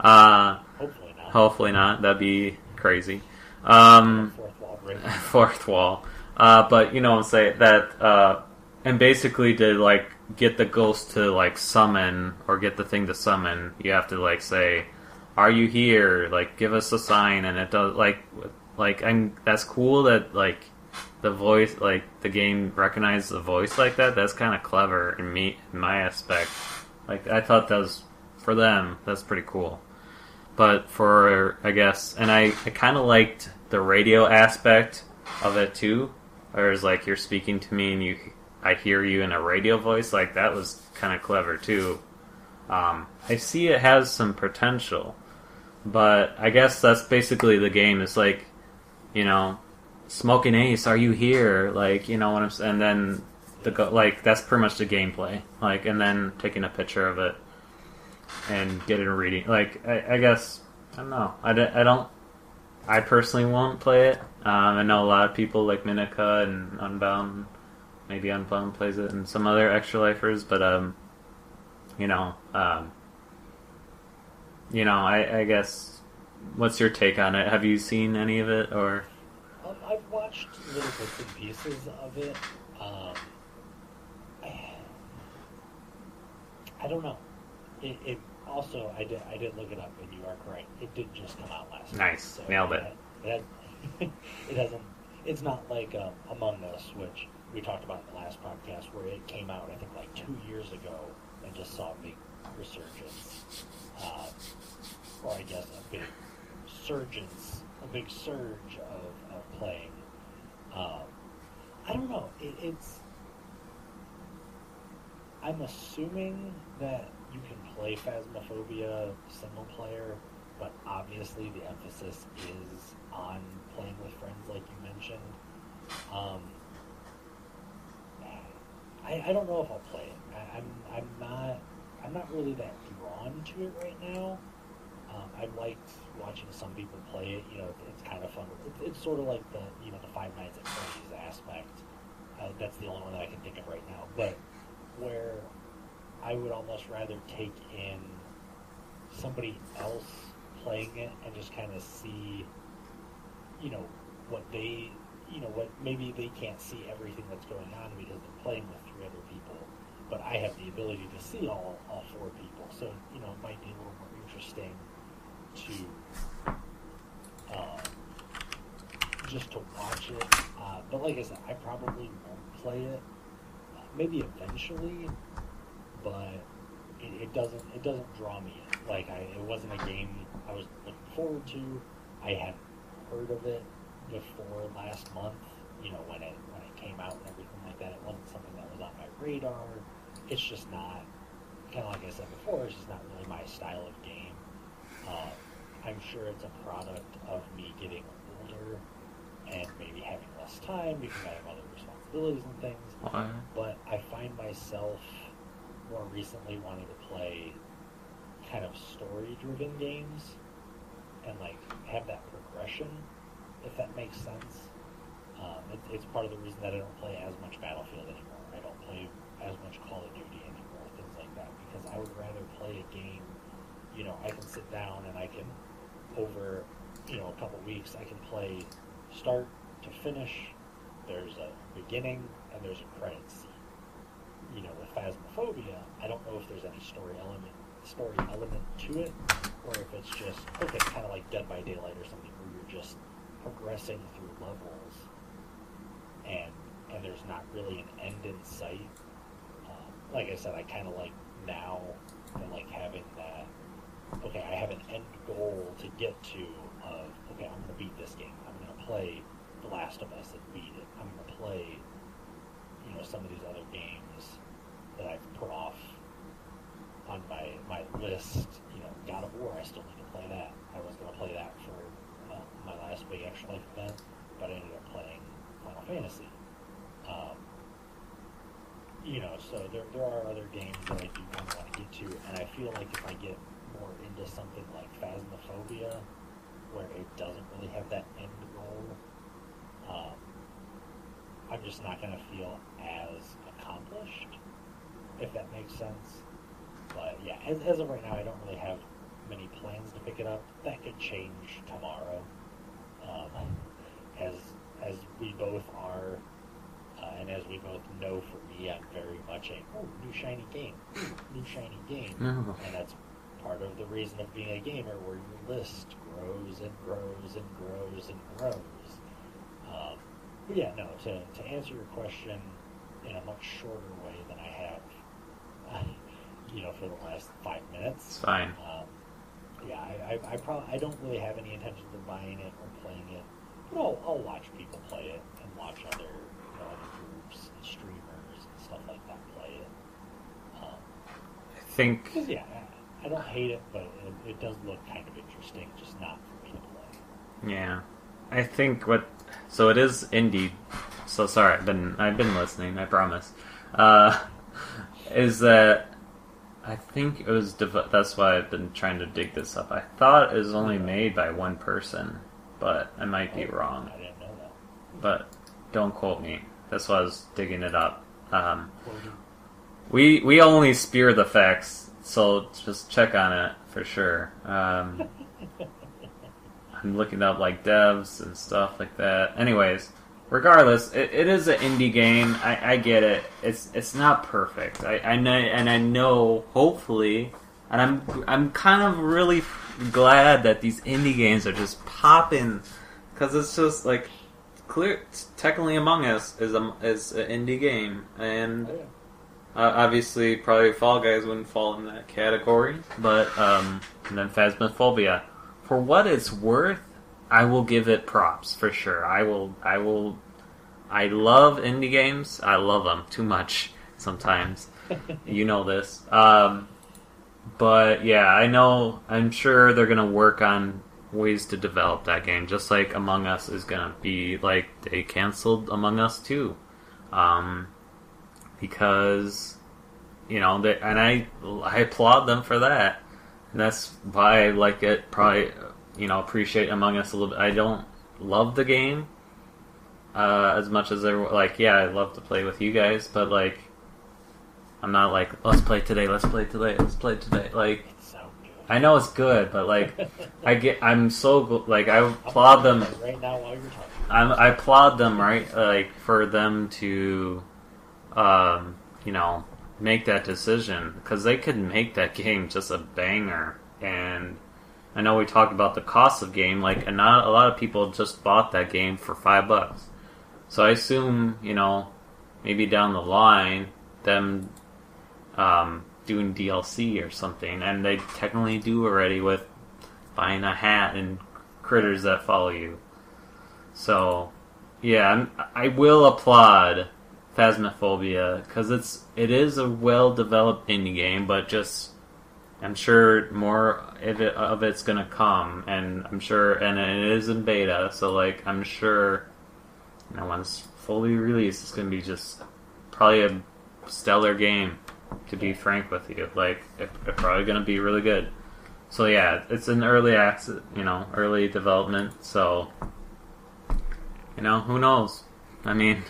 Uh, hopefully not. hopefully not. That'd be crazy. Um, Fourth wall fourth wall. Uh, but you know I'm saying that uh, and basically to like get the ghost to like summon or get the thing to summon, you have to like say, "Are you here?" Like give us a sign, and it does like like and that's cool that like the voice like the game recognizes the voice like that. That's kind of clever in me in my aspect. Like I thought that was for them. That's pretty cool but for I guess, and I, I kind of liked the radio aspect of it too. Whereas like you're speaking to me and you, I hear you in a radio voice. Like that was kind of clever too. Um, I see it has some potential, but I guess that's basically the game. It's like, you know, Smokin' Ace, are you here? Like, you know what I'm saying? And then the like that's pretty much the gameplay. Like, and then taking a picture of it and getting a reading. Like, I, I guess I don't know. I don't. I personally won't play it. Um, I know a lot of people like Minica and Unbound. Maybe Unbound plays it, and some other extra lifers. But um, you know, um, you know, I, I guess. What's your take on it? Have you seen any of it, or Um, I've watched little bits and pieces of it. Um, I, I don't know. It, it also I did I did look it up, and you are correct. It did just come out last. Nice. week, Nailed it. It, has, it hasn't. It's not like um, Among Us, which we talked about in the last podcast, where it came out I think like two years ago and just saw a big resurgence, uh, or I guess a big surgence, a big surge of, of playing. Um, I don't know. It, it's. I'm assuming that you can play Phasmophobia single player, but obviously the emphasis is on playing with friends, like you mentioned. Um, I, I don't know if I'll play it. I, I'm I'm not I'm not really that drawn to it right now. Um, I liked watching some people play it. You know, it's kind of fun. It's, it's sort of like the you know the Five Nights at Freddy's aspect. Uh, that's the only one that I can think of right now. But where I would almost rather take in somebody else playing it and just kind of see, you know, what they, you know, what maybe they can't see everything that's going on because they're playing with three other people, but I have the ability to see all all four people. So you know, it might be a little more interesting to uh, just to watch it. Uh, but like I said, I probably won't play it. Uh, maybe eventually, but it, it doesn't it doesn't draw me in. Like I, it wasn't a game I was looking forward to. I had heard of it before last month. You know when it when it came out and everything like that. It wasn't something that was on my radar. It's just not kind of like I said before. It's just not really my style of game. Uh, I'm sure it's a product of me getting older and maybe having less time because I have other responsibilities and things. What? But I find myself more recently wanting to play kind of story-driven games and like have that progression, if that makes sense. Um, it, it's part of the reason that I don't play as much Battlefield anymore. I don't play as much Call of Duty anymore, things like that, because I would rather play a game. You know, I can sit down and I can, over, you know, a couple weeks, I can play start to finish. There's a beginning and there's a credit scene. You know, with Phasmophobia, I don't know if there's any story element, story element to it, or if it's just okay, kind of like Dead by Daylight or something, where you're just progressing through levels, and and there's not really an end in sight. Um, like I said, I kind of like now, I like having that. Okay, I have an end goal to get to. Of okay, I'm going to beat this game. I'm going to play The Last of Us and beat it. I'm going to play, you know, some of these other games that I've put off on my my list. You know, God of War. I still need to play that. I was going to play that for uh, my last big extra life event, but I ended up playing Final Fantasy. Um, you know, so there there are other games that I do kind of want to get to, and I feel like if I get into something like Phasmophobia, where it doesn't really have that end goal, um, I'm just not going to feel as accomplished, if that makes sense. But yeah, as, as of right now, I don't really have many plans to pick it up. That could change tomorrow, um, as as we both are, uh, and as we both know. For me, I'm very much a oh new shiny game, new shiny game, No. and that's part of the reason of being a gamer, where your list grows and grows and grows and grows. Um, but yeah, no. To to answer your question in a much shorter way than I have, you know, for the last five minutes. It's fine. Um, yeah, I, I, I probably I don't really have any intentions of buying it or playing it, but I'll, I'll watch people play it and watch other you know, other groups and streamers and stuff like that play it. Um, I think. yeah, I don't hate it, but it, it does look kind of interesting, just not for me to play. Yeah, I think what. So it is indie. So sorry, I've been I've been listening. I promise. Uh, is that I think it was. Dev- that's why I've been trying to dig this up. I thought it was only made by one person, but I might be Oh, wrong. I didn't know that. But don't quote me. That's why I was digging it up. Um, we we only spear the facts, so just check on it for sure. Um, I'm looking up like devs and stuff like that. Anyways, regardless, it, it is an indie game. I, I get it. It's it's not perfect. I, I know, and I know. Hopefully, and I'm I'm kind of really glad that these indie games are just popping because it's just like clear. Technically, Among Us is a is an indie game, and oh, yeah. Uh, obviously, probably Fall Guys wouldn't fall in that category, but um, and then Phasmophobia. For what it's worth, I will give it props for sure. I will. I will. I love indie games. I love them too much sometimes. you know this. Um, but yeah, I know. I'm sure they're gonna work on ways to develop that game, just like Among Us is gonna be like they canceled Among Us too. Um, because you know they, and I I applaud them for that. And that's why I like it. Probably you know appreciate Among Us a little bit. I don't love the game uh, as much as everyone. Like yeah, I love to play with you guys, but like I'm not like let's play today, let's play today, let's play today. Like It's so good. I know it's good, but like I get I'm so like I applaud them. right now while you're talking. I'm, I applaud them, right? Like for them to, um, you know, make that decision because they could make that game just a banger. And I know we talked about the cost of game, like, and not a lot of people just bought that game for five bucks. So I assume, you know, maybe down the line, them um, doing DLC or something, and they technically do already with buying a hat and critters that follow you. So, yeah, I'm, I will applaud Phasmophobia because it's it is a well developed indie game, but just I'm sure more of it of it's gonna come, and I'm sure, and it is in beta, so like I'm sure, you know, once fully released, it's gonna be just probably a stellar game. To be frank with you, like it, it's probably gonna be really good. So yeah, it's an early access, you know, early development. So you know, who knows? I mean,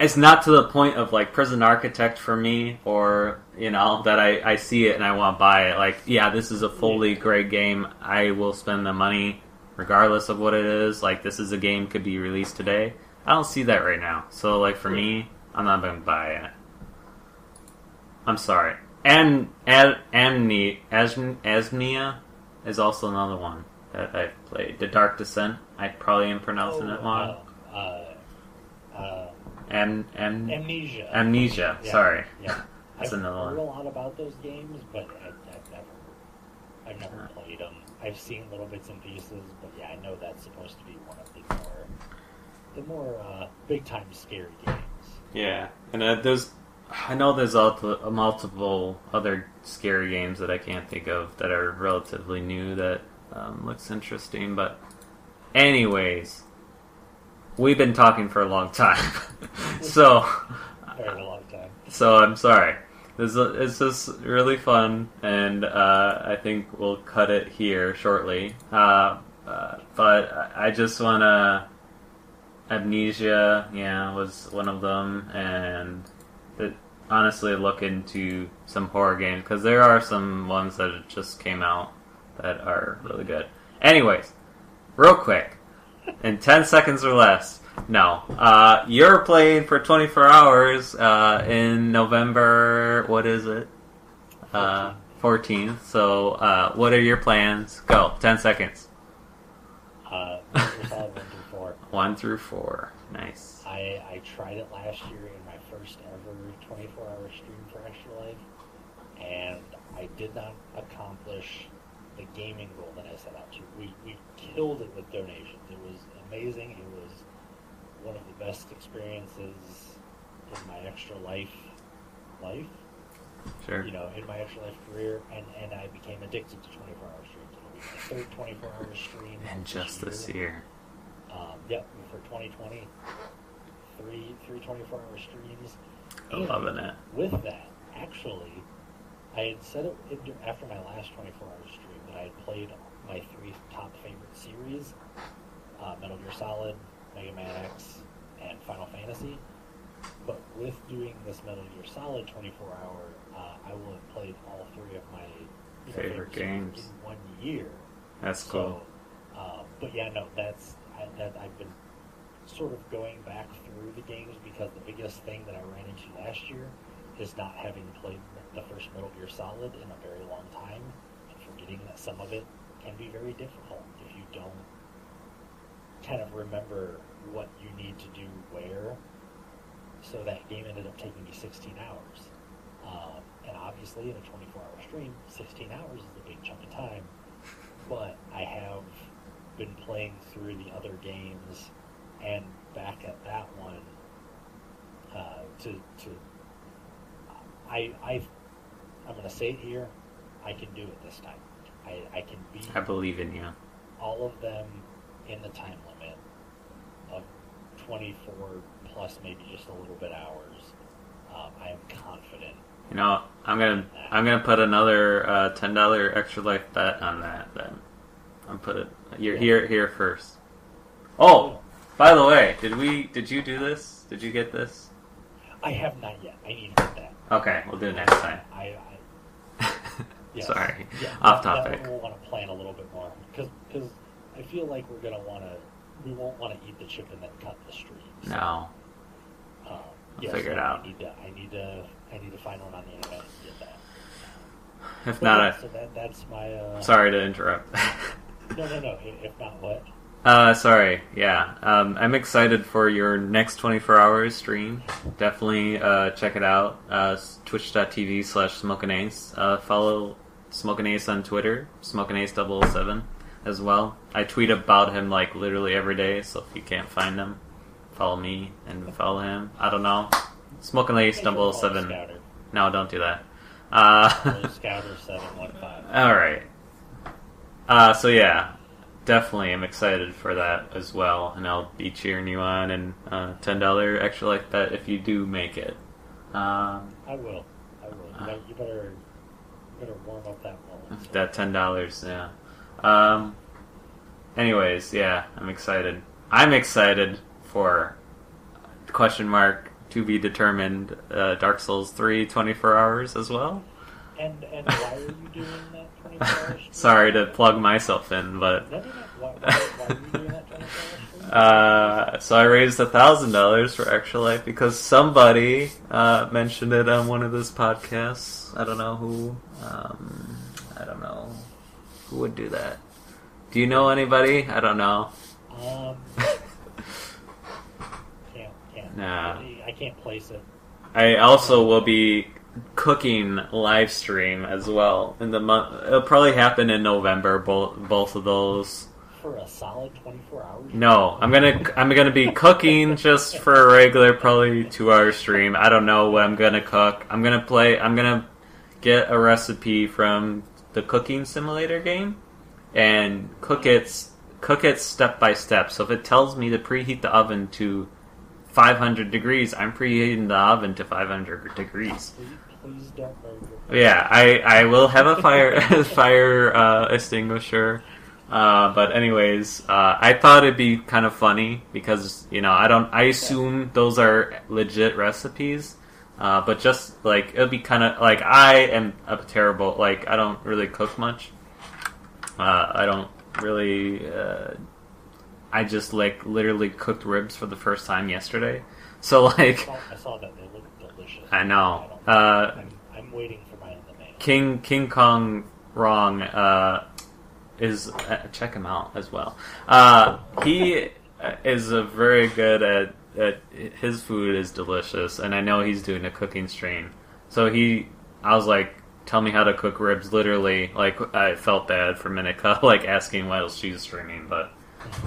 it's not to the point of like Prison Architect for me, or you know that I, I see it and I want to buy it. Like, yeah, this is a fully great game. I will spend the money regardless of what it is. Like, this is a game could be released today. I don't see that right now. So like for me, I'm not gonna buy it. I'm sorry. And and Amne Asm- Asmia is also another one that I've played. The Dark Descent. I probably am pronouncing it wrong. Uh, uh, uh, Am, am, amnesia. amnesia. Yeah, Sorry. Yeah. That's I've another heard one. a lot about those games, but I, I've never, I've never Yeah. played them. I've seen little bits and pieces, but yeah, I know that's supposed to be one of the more, the more uh, big time scary games. Yeah, and uh, there's, I know there's also uh, multiple other scary games that I can't think of that are relatively new that um, looks interesting. But, anyways, we've been talking for a long time, so Very long time. so I'm sorry. This is, it's just really fun, and uh, I think we'll cut it here shortly. Uh, uh, but I just want to. Amnesia, yeah, was one of them, and it, honestly, look into some horror games because there are some ones that just came out that are really good. Anyways, real quick, in 10 seconds or less. No. Uh, you're playing for 24 hours uh, in November. What is it? Uh, 14th. So, uh, what are your plans? Go. 10 seconds. Uh, Solid 1 through 4. 1 through 4. Nice. I, I tried it last year in my first ever 24 hour stream for Extra Life, and I did not accomplish the gaming goal that I set out to. We, we killed it with donations. It amazing. It was one of the best experiences in my Extra Life life. Sure. you know, in my extra life career, and, and I became addicted to 24 hour streams. It'll be my third 24 hour stream. And just this year. Um, yep, for 2020, three three 24 hour streams. I'm And loving it. With that, actually, I had said it in- after my last 24 hour stream that I had played my three top favorite series uh, Metal Gear Solid, Mega Man X, and Final Fantasy. But with doing this Metal Gear Solid 24 hour, uh, I will have played all three of my Favorite series games. in one year. That's cool. So, um, but yeah, no, that's I, that I've been sort of going back through the games because the biggest thing that I ran into last year is not having played the first Metal Gear Solid in a very long time and forgetting that some of it can be very difficult if you don't kind of remember what you need to do where. So that game ended up taking me 16 hours. Um, and obviously, in a 24 hour stream, 16 hours is a big chunk of time. But I have been playing through the other games and back at that one uh, to to I I I'm gonna say it here. I can do it this time. I, I can beat I believe in you. all of them in the time 24 plus maybe just a little bit hours. Um, I am confident. You know, I'm gonna I'm gonna put another uh, ten dollar extra life bet on that. Then I'm put it. You're Yeah. here here first. Oh, by the way, did we did you do this? Did you get this? I have not yet. I need to get that. Okay, we'll do it next time. I, I yes. Sorry, Yeah, off that- topic. we'll want to plan a little bit more because because I feel like we're gonna want to. We won't want to eat the chicken and then cut the stream. So, No, um, yeah, figure it out. I need to. I need to. I need to find one on the internet and get that. if But not, yeah, I, so that, that's my. Uh, sorry to interrupt. no, no, no. If not, what? Uh, sorry. Yeah, um, I'm excited for your next 24 hours stream. Definitely uh, check it out. Uh, Twitch.tv slash Smokin' Ace. Uh, follow Smokin' Ace on Twitter, Smokin' Ace 007 as well. I tweet about him like literally every day, so if you can't find him, follow me and follow him. I don't know. smoking Smokin' Ace 007. Scouter. No, don't do that. Uh, Scouter seven one five. All right. Uh, so yeah, definitely, I'm excited for that as well, and I'll be cheering you on and uh, ten dollar extra life bet if you do make it. Um, I will. I will. You better, you better, you better warm up that wallet. that ten dollars, yeah. Um. Anyways, yeah, I'm excited. I'm excited for question mark to be determined. Uh, Dark Souls 3 24 hours as well. And and why are you doing that twenty four hours? Sorry to plug myself in, but No, no, no. Why, why, why are you doing that twenty four hours? Uh, so I raised a thousand dollars for Extra Life because somebody uh, mentioned it on one of those podcasts. I don't know who. Um, I don't know who would do that. Do you know anybody? I don't know. Um, can't, can't. Nah. I, can't place it. I also will be cooking live stream as well in the month. It'll probably happen in November. Both both of those. For a solid 24 hours? No, I'm gonna I'm gonna be cooking just for a regular, probably two hour stream. I don't know what I'm gonna cook. I'm gonna play. I'm gonna get a recipe from the cooking simulator game and cook it cook it step by step. So if it tells me to preheat the oven to 500 degrees, I'm preheating the oven to 500 degrees. Yeah, I, I will have a fire fire uh, extinguisher. Uh, but anyways, uh, I thought it'd be kind of funny because you know I don't I assume those are legit recipes, uh, but just like it'll be kind of like I am a terrible like I don't really cook much. Uh, I don't really. Uh, I just like literally cooked ribs for the first time yesterday, so I like saw, I saw that. They look delicious. I know. I uh, I'm, I'm waiting for mine in the mail. King King Kong Wrong uh, is uh, check him out as well. Uh, he is a very good at, at his food is delicious, and I know he's doing a cooking stream. So he, I was like, tell me how to cook ribs. Literally, like I felt bad for a minute, like asking while she's streaming, but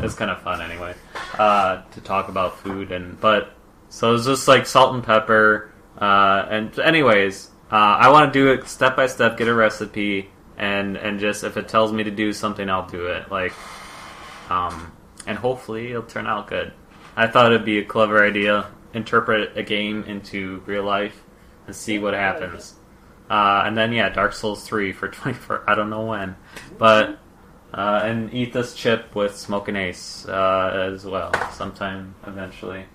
it's kind of fun anyway uh, to talk about food and but so it's just like salt and pepper. Uh, and anyways, Uh, I want to do it step by step, get a recipe, and and just if it tells me to do something, I'll do it. Like, um, and hopefully it'll turn out good. I thought it'd be a clever idea. Interpret a game into real life and see what happens. Uh, and then yeah, Dark Souls three for twenty four. I don't know when, but uh, and eat this chip with Smokin' Ace uh, as well sometime eventually.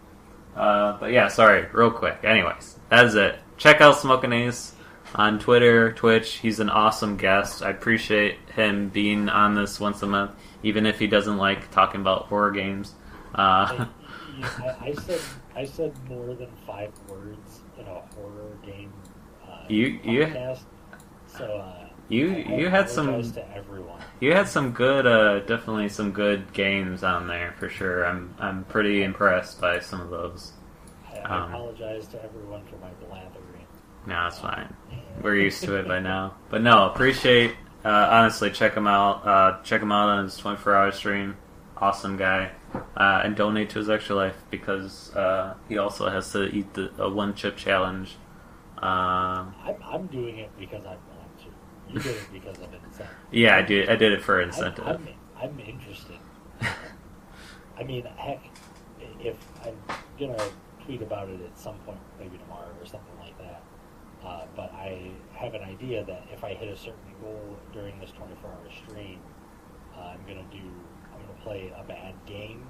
Uh, but yeah, sorry, real quick. Anyways, that is it. Check out Smokin' Ace on Twitter, Twitch. He's an awesome guest. I appreciate him being on this once a month, even if he doesn't like talking about horror games. Uh, You- I, I said I said more than five words in a horror game uh, You- you- podcast. So uh, you I- I you had some to everyone. you had some good uh, definitely some good games on there for sure. I'm I'm pretty impressed by some of those. I, I Um, apologize to everyone for my blathering. No, it's fine. We're used to it by now. But no, appreciate. Uh, honestly, check him out. Uh, check him out on his 24 hour stream. Awesome guy. Uh, and donate to his extra life because uh, he also has to eat the a one chip challenge. Um, I'm, I'm doing it because I want to. You did it because of incentive. yeah, I did. I did it for I'm, incentive. I'm, I'm interested. I mean, heck, if I'm gonna tweet about it at some point, maybe tomorrow or something like that. Uh, but I have an idea that if I hit a certain goal during this 24-hour stream, uh, I'm gonna do. Play a bad game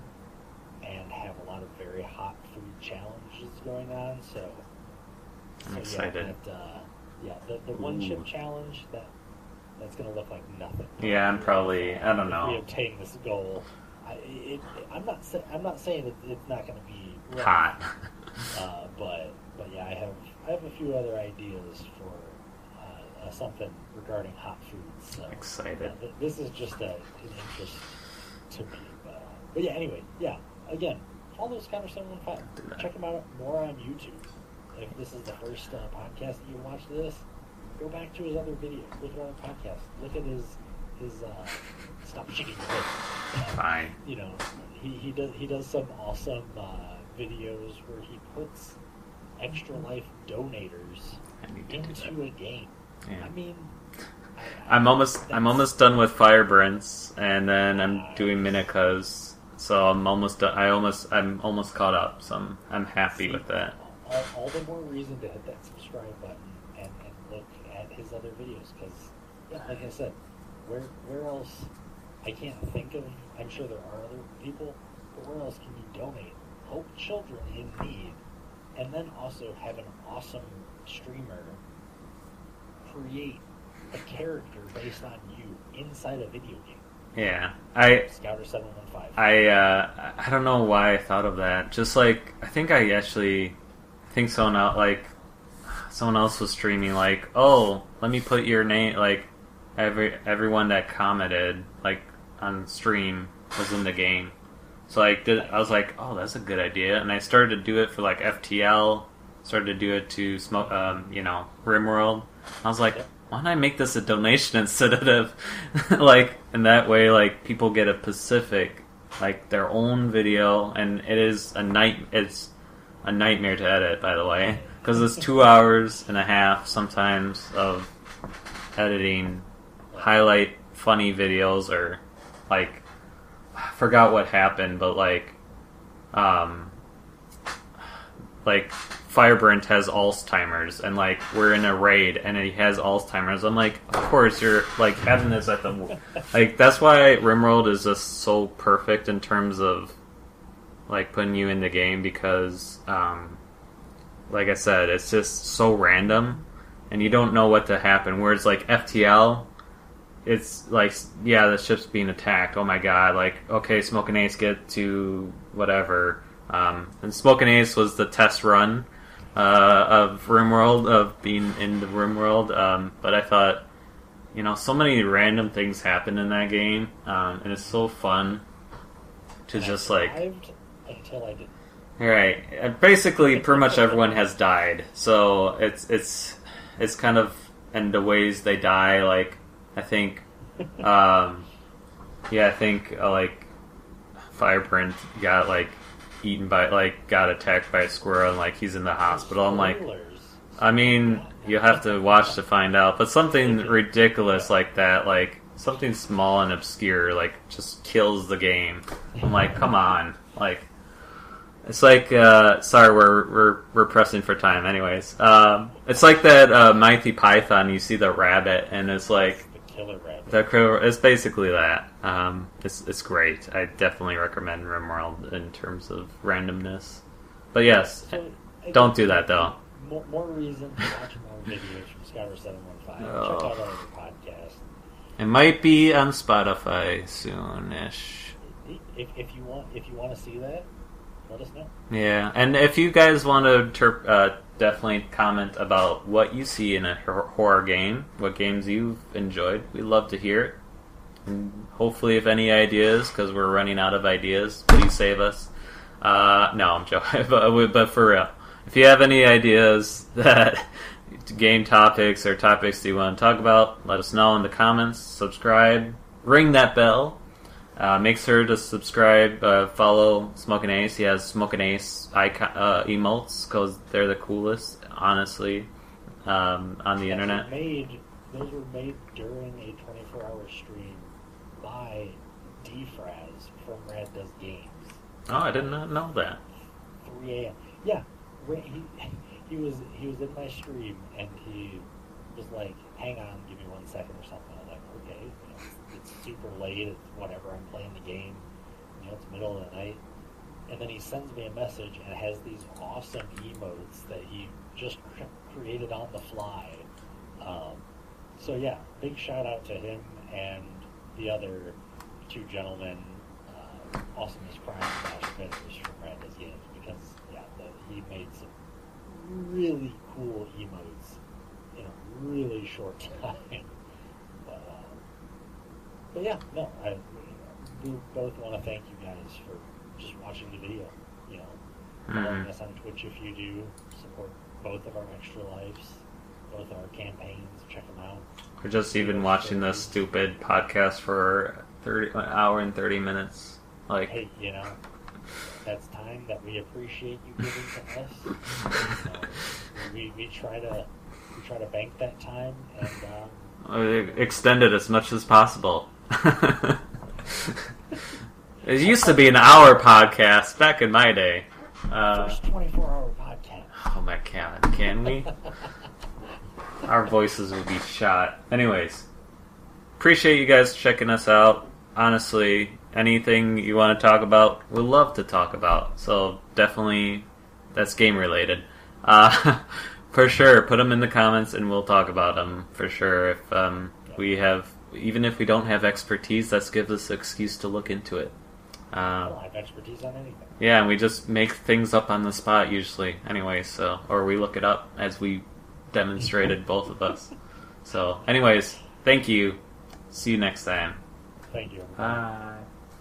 and have a lot of very hot food challenges going on. So, I'm so excited. Yeah, that, uh, yeah, the, the one chip challenge that that's gonna look like nothing. Yeah, I'm probably- I don't If know. we obtain this goal, I, it, I'm not. Sa- I'm not saying that it's not going to be rough, Hot. uh, but but yeah, I have I have a few other ideas for uh, uh, something regarding hot foods. So Excited. yeah, th- this is just a, an interest me. But, but yeah, anyway, yeah. Again, follow Scouter Seven One Five. Check him out more on YouTube. If this is the first uh, podcast that you watch this, go back to his other videos. Look at other podcasts. Look at his his uh, stop shaking your head. Fine. You know, he, he does he does some awesome uh, videos where he puts extra life donators I need to do that. into a game. Yeah. I mean, I'm almost I'm almost done with Firebrands, and then I'm doing Minikos. So I'm almost done, I almost I'm almost caught up. So I'm I'm happy See, with that. All, all the more reason to hit that subscribe button and, and look at his other videos because, yeah, like I said, where where else? I can't think of. I'm sure there are other people, but where else can you donate? Help children in need, and then also have an awesome streamer create a character based on you inside a video game. Yeah, I Scouter seven one five. I uh, I don't know why I thought of that. Just like I think I actually think someone else like someone else was streaming like, oh, let me put your name like every everyone that commented like on stream was in the game. So like did, I was like, oh, that's a good idea, and I started to do it for like FTL. Started to do it to smoke, um, you know, RimWorld. I was like, why don't I make this a donation instead of like in that way like people get a Pacific like their own video and it is a night it's a nightmare to edit by the way. Because it's two hours and a half sometimes of editing highlight funny videos or like I forgot what happened but like um like Firebrand has Alzheimer's and like we're in a raid and he has Alzheimer's. I'm like, of course you're like having this at the like that's why Rimworld is just so perfect in terms of like putting you in the game because um like I said, it's just so random and you don't know what to happen. Whereas like FTL it's like yeah, the ship's being attacked. Oh my god! Like okay, Smokin' Ace get to whatever. Um, and Smokin' Ace was the test run uh, of RimWorld of being in the RimWorld. Um, but I thought, you know, so many random things happen in that game, um, and it's so fun to I just like until I didn't. Right. And basically, pretty much everyone has died. So it's it's it's kind of and the ways they die. Like I think, um, yeah, I think uh, like Firebrand got like eaten by like got attacked by a squirrel and like he's in the hospital. I'm like, I mean, you have to watch to find out. But something ridiculous like that, like something small and obscure, like just kills the game. I'm like, come on, like. It's like, uh, sorry, we're, we're we're pressing for time. Anyways, um, it's like that uh, Monty Python. You see the rabbit, and it's like killer rabbit. the crew. It's basically that. Um, it's it's great. I definitely recommend RimWorld in terms of randomness. But yes, So, don't do that though. More, more reason to watch more videos from Skyler715. Oh. Check out our podcast. It might be on Spotify soonish. If, if you want, if you want to see that, let us know. Yeah, and if you guys want to ter- uh, definitely comment about what you see in a horror game, what games you've enjoyed, we'd love to hear it. And hopefully, if any ideas, because we're running out of ideas, please save us. Uh, no, I'm joking, but, but for real, if you have any ideas that game topics or topics that you want to talk about, let us know in the comments. Subscribe, ring that bell. Uh, make sure to subscribe, uh, follow Smokin' Ace. He has Smokin' Ace icon, uh, emotes because they're the coolest, honestly, um, on the Those internet. Made, those were made during a 24-hour stream by Defraz from Rad Does Games. Oh, I did not know that. 3 a.m. Yeah, he he was he was in my stream and he was like, "Hang on, give me one second or something." I was like, "Okay, you know, it's, it's super late. It's whatever. I'm playing the game. You know, it's middle of the night." And then he sends me a message and has these awesome emotes that he just cr- created on the fly. Um, so yeah, big shout out to him and the other two gentlemen, uh, Awesomeness Prime Dash Bitters from Randa's Games because yeah, the, he made some really cool emotes in a really short time. But, yeah, no, I we both want to thank you guys for just watching the video. You know, following Mhm. us on Twitch if you do support both of our extra lives, both our campaigns. Check them out. Or just even watching this stupid podcast for thirty an hour and thirty minutes. Like, Hey, you know, that's time that we appreciate you giving to us. We, we try to we try to bank that time and um, uh, extend it as much as possible. It used to be an hour podcast back in my day. Uh, first 24 hour podcast. oh my god, can we? Our voices would be shot. Anyways, appreciate you guys checking us out. Honestly, anything you want to talk about, we love to talk about. So definitely, that's game related. Uh, for sure, put them in the comments and we'll talk about them for sure. If um, we have, even if we don't have expertise, that gives us an excuse to look into it. I Uh, don't have expertise on anything. yeah, and we just make things up on the spot usually, anyway. So, or we look it up as we demonstrated both of us. So, anyways, thank you. See you next time. Thank you. Bye.